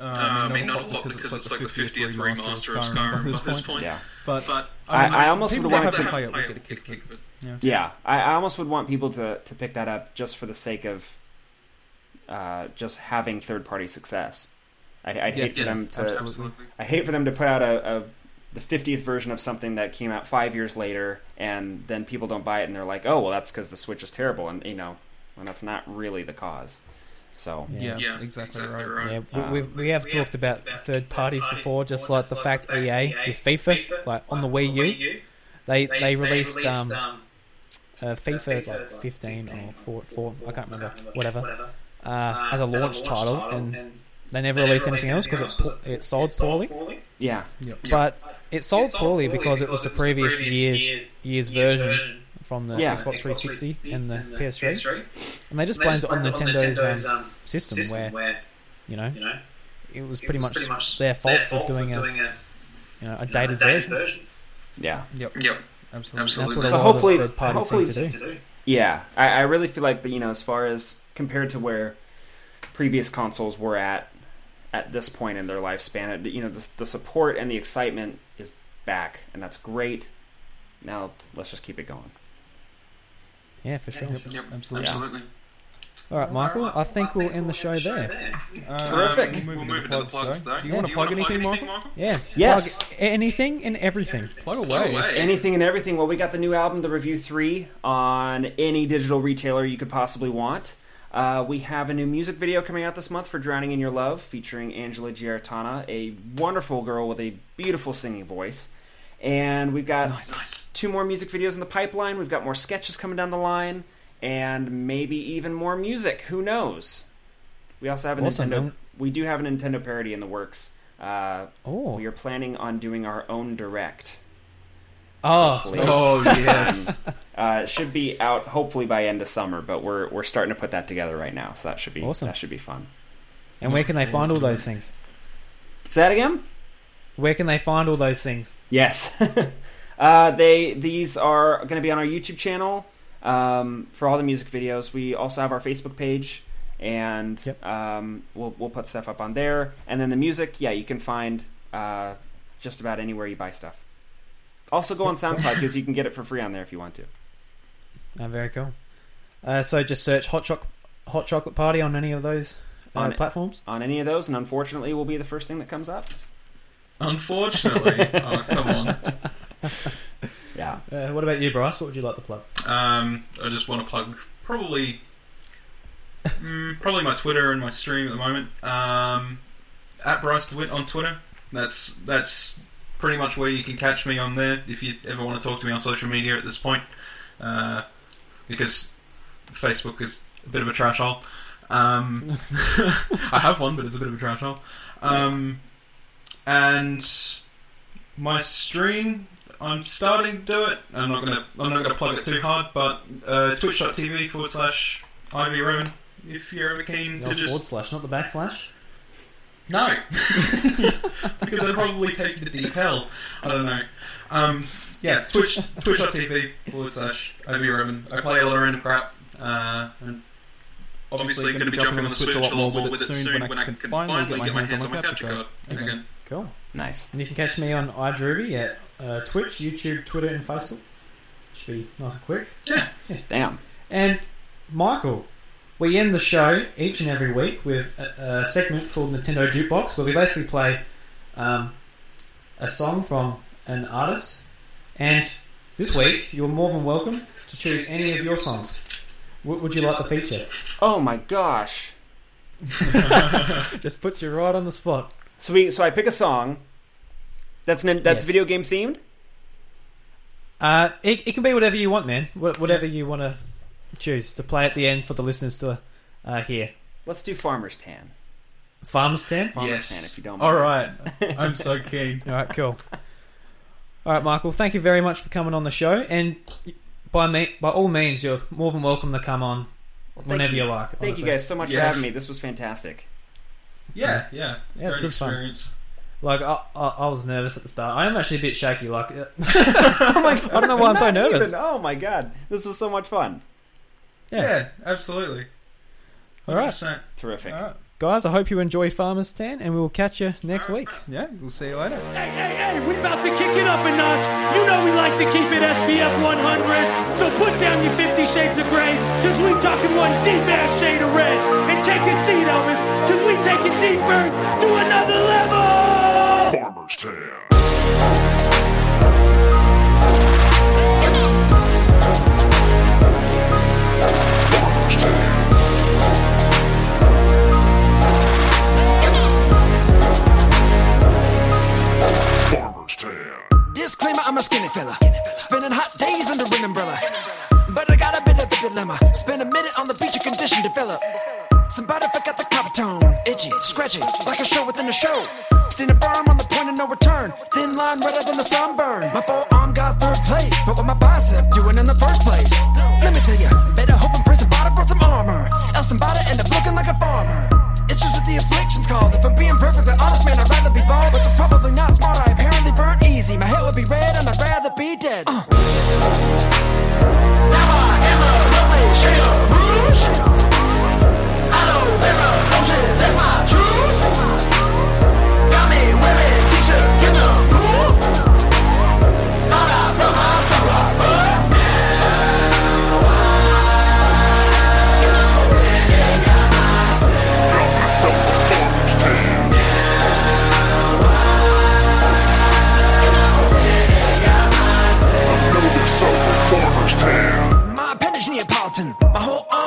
Uh, Uh, I mean, not a lot because it's like the 50th remaster of Skyrim at this point. Yeah. But, But I- mean, I almost would want have to to play it play will get a it, kick. but Yeah, I, I almost would want people to, to pick that up just for the sake of uh, just having third party success. I, I'd Yeah, hate for yeah, them to. absolutely. I hate for them to put out a, a the 50th version of something that came out five years later, and then people don't buy it, and they're like, "Oh, well, that's because the Switch is terrible," and you know, and that's not really the cause. So Yeah, Yeah, exactly, exactly right. right. Yeah, we, we, we have talked about third parties before, just like the fact EA with FIFA, like on the Wii U, they they released um, uh, FIFA like 15 or 4, 4 I can't remember, whatever, uh, as a launch title, and they never released anything else because it, it sold poorly. yeah, Yep. But it sold poorly because it was the previous year year's version from the Yeah. Xbox 360 and the PS3, and they just blamed it on Nintendo's um, system where you know it was pretty much their fault for doing a you know a dated version. yeah, Yep, Yep. absolutely. That's Absolutely. what So hopefully- of third parties hopefully- to do. yeah. I, I really feel like you know, as far as compared to where previous consoles were at at this point in their lifespan, it, you know, the, the support and the excitement is back, and that's great. Now let's just keep it going. Yeah, for sure. Yep. Absolutely. Absolutely. All right, Michael. I think we'll end the show there. Uh, Terrific. We'll We'll move into the plugs, though. Do you Yeah. want to plug anything, Michael? Yeah. Yes. Plug anything and everything. Plug Plug away. away. Anything and everything. Well, we got the new album, The Review 3, on any digital retailer you could possibly want. Uh, we have a new music video coming out this month for Drowning in Your Love, featuring Angela Giartana, a wonderful girl with a beautiful singing voice. And we've got Nice. two more music videos in the pipeline. We've got more sketches coming down the line, and maybe even more music. Who knows? We also have a Awesome, Nintendo. man. We do have a Nintendo parody in the works. Uh, Oh, we are planning on doing our own direct. oh, hopefully. Oh *laughs* yes. Uh, should be out hopefully by end of summer, but we're we're starting to put that together right now, so that should be Awesome. that should be fun. and where can they find all those things? Say that again? Where can they find all those things? Yes. *laughs* uh, they these are going to be on our YouTube channel um, for all the music videos. We also have our Facebook page, and Yep. um, we'll we'll put stuff up on there. And then the music, yeah, you can find uh, just about anywhere you buy stuff. Also, go on SoundCloud because you can get it for free on there if you want to. Oh, very cool. Uh, so just search hot chocolate hot chocolate party on any of those uh, On- platforms. On any of those, and unfortunately, will be the first thing that comes up. Unfortunately, *laughs* oh come on. Yeah. Uh, what about you, Bryce? What would you like to plug? Um, I just want to plug probably, mm, probably my Twitter and my stream at the moment. Um, at Bryce DeWitt on Twitter. That's that's pretty much where you can catch me on there if you ever want to talk to me on social media at this point. Uh, because Facebook is a bit of a trash hole. Um, *laughs* I have one, but it's a bit of a trash hole. Um, and my stream, I'm starting to do it. I'm not gonna, I'm not gonna plug it too hard, but uh, Twitch.tv forward slash Ivy Roman. If you're ever keen to just forward slash, not the backslash. no, *laughs* because they'll probably take you to deep hell. I don't know. Um, yeah, Twitch, Twitch.tv forward slash Ivy Roman. I play a lot of random crap. Uh, and obviously going to be jumping on the Switch a lot more with it soon when I can finally get my hands on my capture card again. Cool. Nice. And you can catch me on iDruby at uh, Twitch, YouTube, Twitter, and Facebook. Should be nice and quick. Yeah. Damn. And Michael, we end the show each and every week with a, a segment called Nintendo Jukebox, where we basically play um, a song from an artist. And this week, you're more than welcome to choose any of your songs. What would you like to feature? Oh my gosh. *laughs* *laughs* Just put you right on the spot. So we so I pick a song. That's nin- that's Yes. video game themed. Uh, it, it can be whatever you want, man. Wha- Whatever you want to choose to play at the end for the listeners to uh, hear. Let's do Farmer's Tan. Farmers Tan? Farmer's Yes. Tan, if you don't mind. right. *laughs* I'm so keen. All right, cool. All right, Michael. Thank you very much for coming on the show, and by me, by all means, you're more than welcome to come on Well, whenever you, you. like. Thank you guys so much for having me. This was fantastic. Yeah, yeah. Yeah, Great good fun. experience. Like I, I, I was nervous at the start. I am actually a bit shaky. Like *laughs* *laughs* I don't know why I'm so nervous. even. Oh my god, this was so much fun. Yeah. Yeah, absolutely. All right, 100%. Terrific. All right. Guys. I hope you enjoy Farmers Tan, and we will catch you next week. Yeah, we'll see you later. Hey, hey, hey, we're about to kick it up a notch. You know we like to keep it SPF 100. So put down your 50 shades of gray, cause we talking one deep ass shade of red. And take a seat, Elvis, cause we taking deep birds to another level. Farmer's Tan. Farmer's I'm a skinny fella. Spending hot days under an umbrella. But I got a bit of a dilemma. Spend a minute on the beach, a condition develop. Somebody forgot the Coppertone. Itchy, scratchy, like a show within a show. Standing firm on the point of no return. Thin line redder than the sunburn. My forearm got third place. But what my bicep doing in the first place? Let me tell you, better hope and pray somebody brought some armor. Else somebody end up looking like a farmer. It's just what the affliction's called. If I'm being perfectly honest, man, I'd rather be bald. But that's probably not smart. I apparently burn easy. My head would be red and I'd rather be dead. Uh. Now I am a lovely shade of rouge. Aloe vera lotion, that's my truth.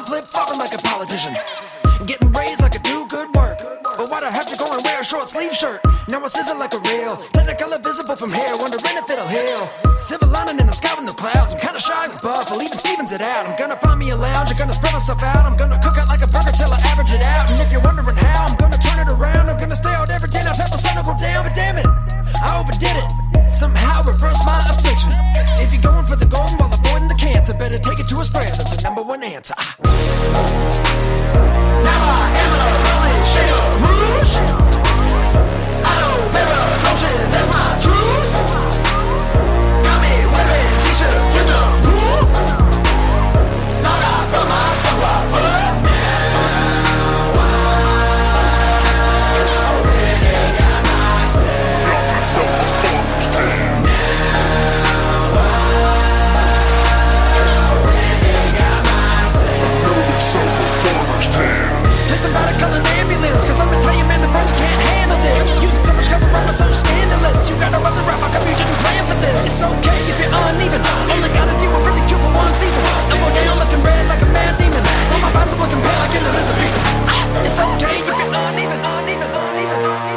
Flip flopping like a politician. Getting raised like I do good work. But why'd I have to go and wear a short sleeve shirt. Now I sizzle like a rail. Technicolor visible from here, wondering if it'll heal. Silver lining in the sky with no clouds. I'm kinda shy and buff, even Stevens it out. I'm gonna find me a lounge, I'm gonna spread myself out. I'm gonna cook it like a burger till I average it out. And if you're wondering how, I'm gonna turn it around. I'm gonna stay out every day, now tell the sun to go down. But damn it, I overdid it. Somehow reverse my affliction. If you're going for the golden while avoiding the cancer, better take it to a sprayer. That's the number one answer. Ah. Now I am a rolling shade of rouge. Aloe vera lotion, that's my truth. Somebody call an ambulance? Cause let me tell you, man, the person can't handle this. Using so much cover up, so scandalous. You gotta run the rap, how come you didn't plan for this? It's okay if you're uneven. Only gotta deal with really cute for one season. No more down looking red like a mad demon. Throw my bicycle looking pale like an Elizabethan. Ah, it's okay if you're uneven, uneven, uneven, uneven.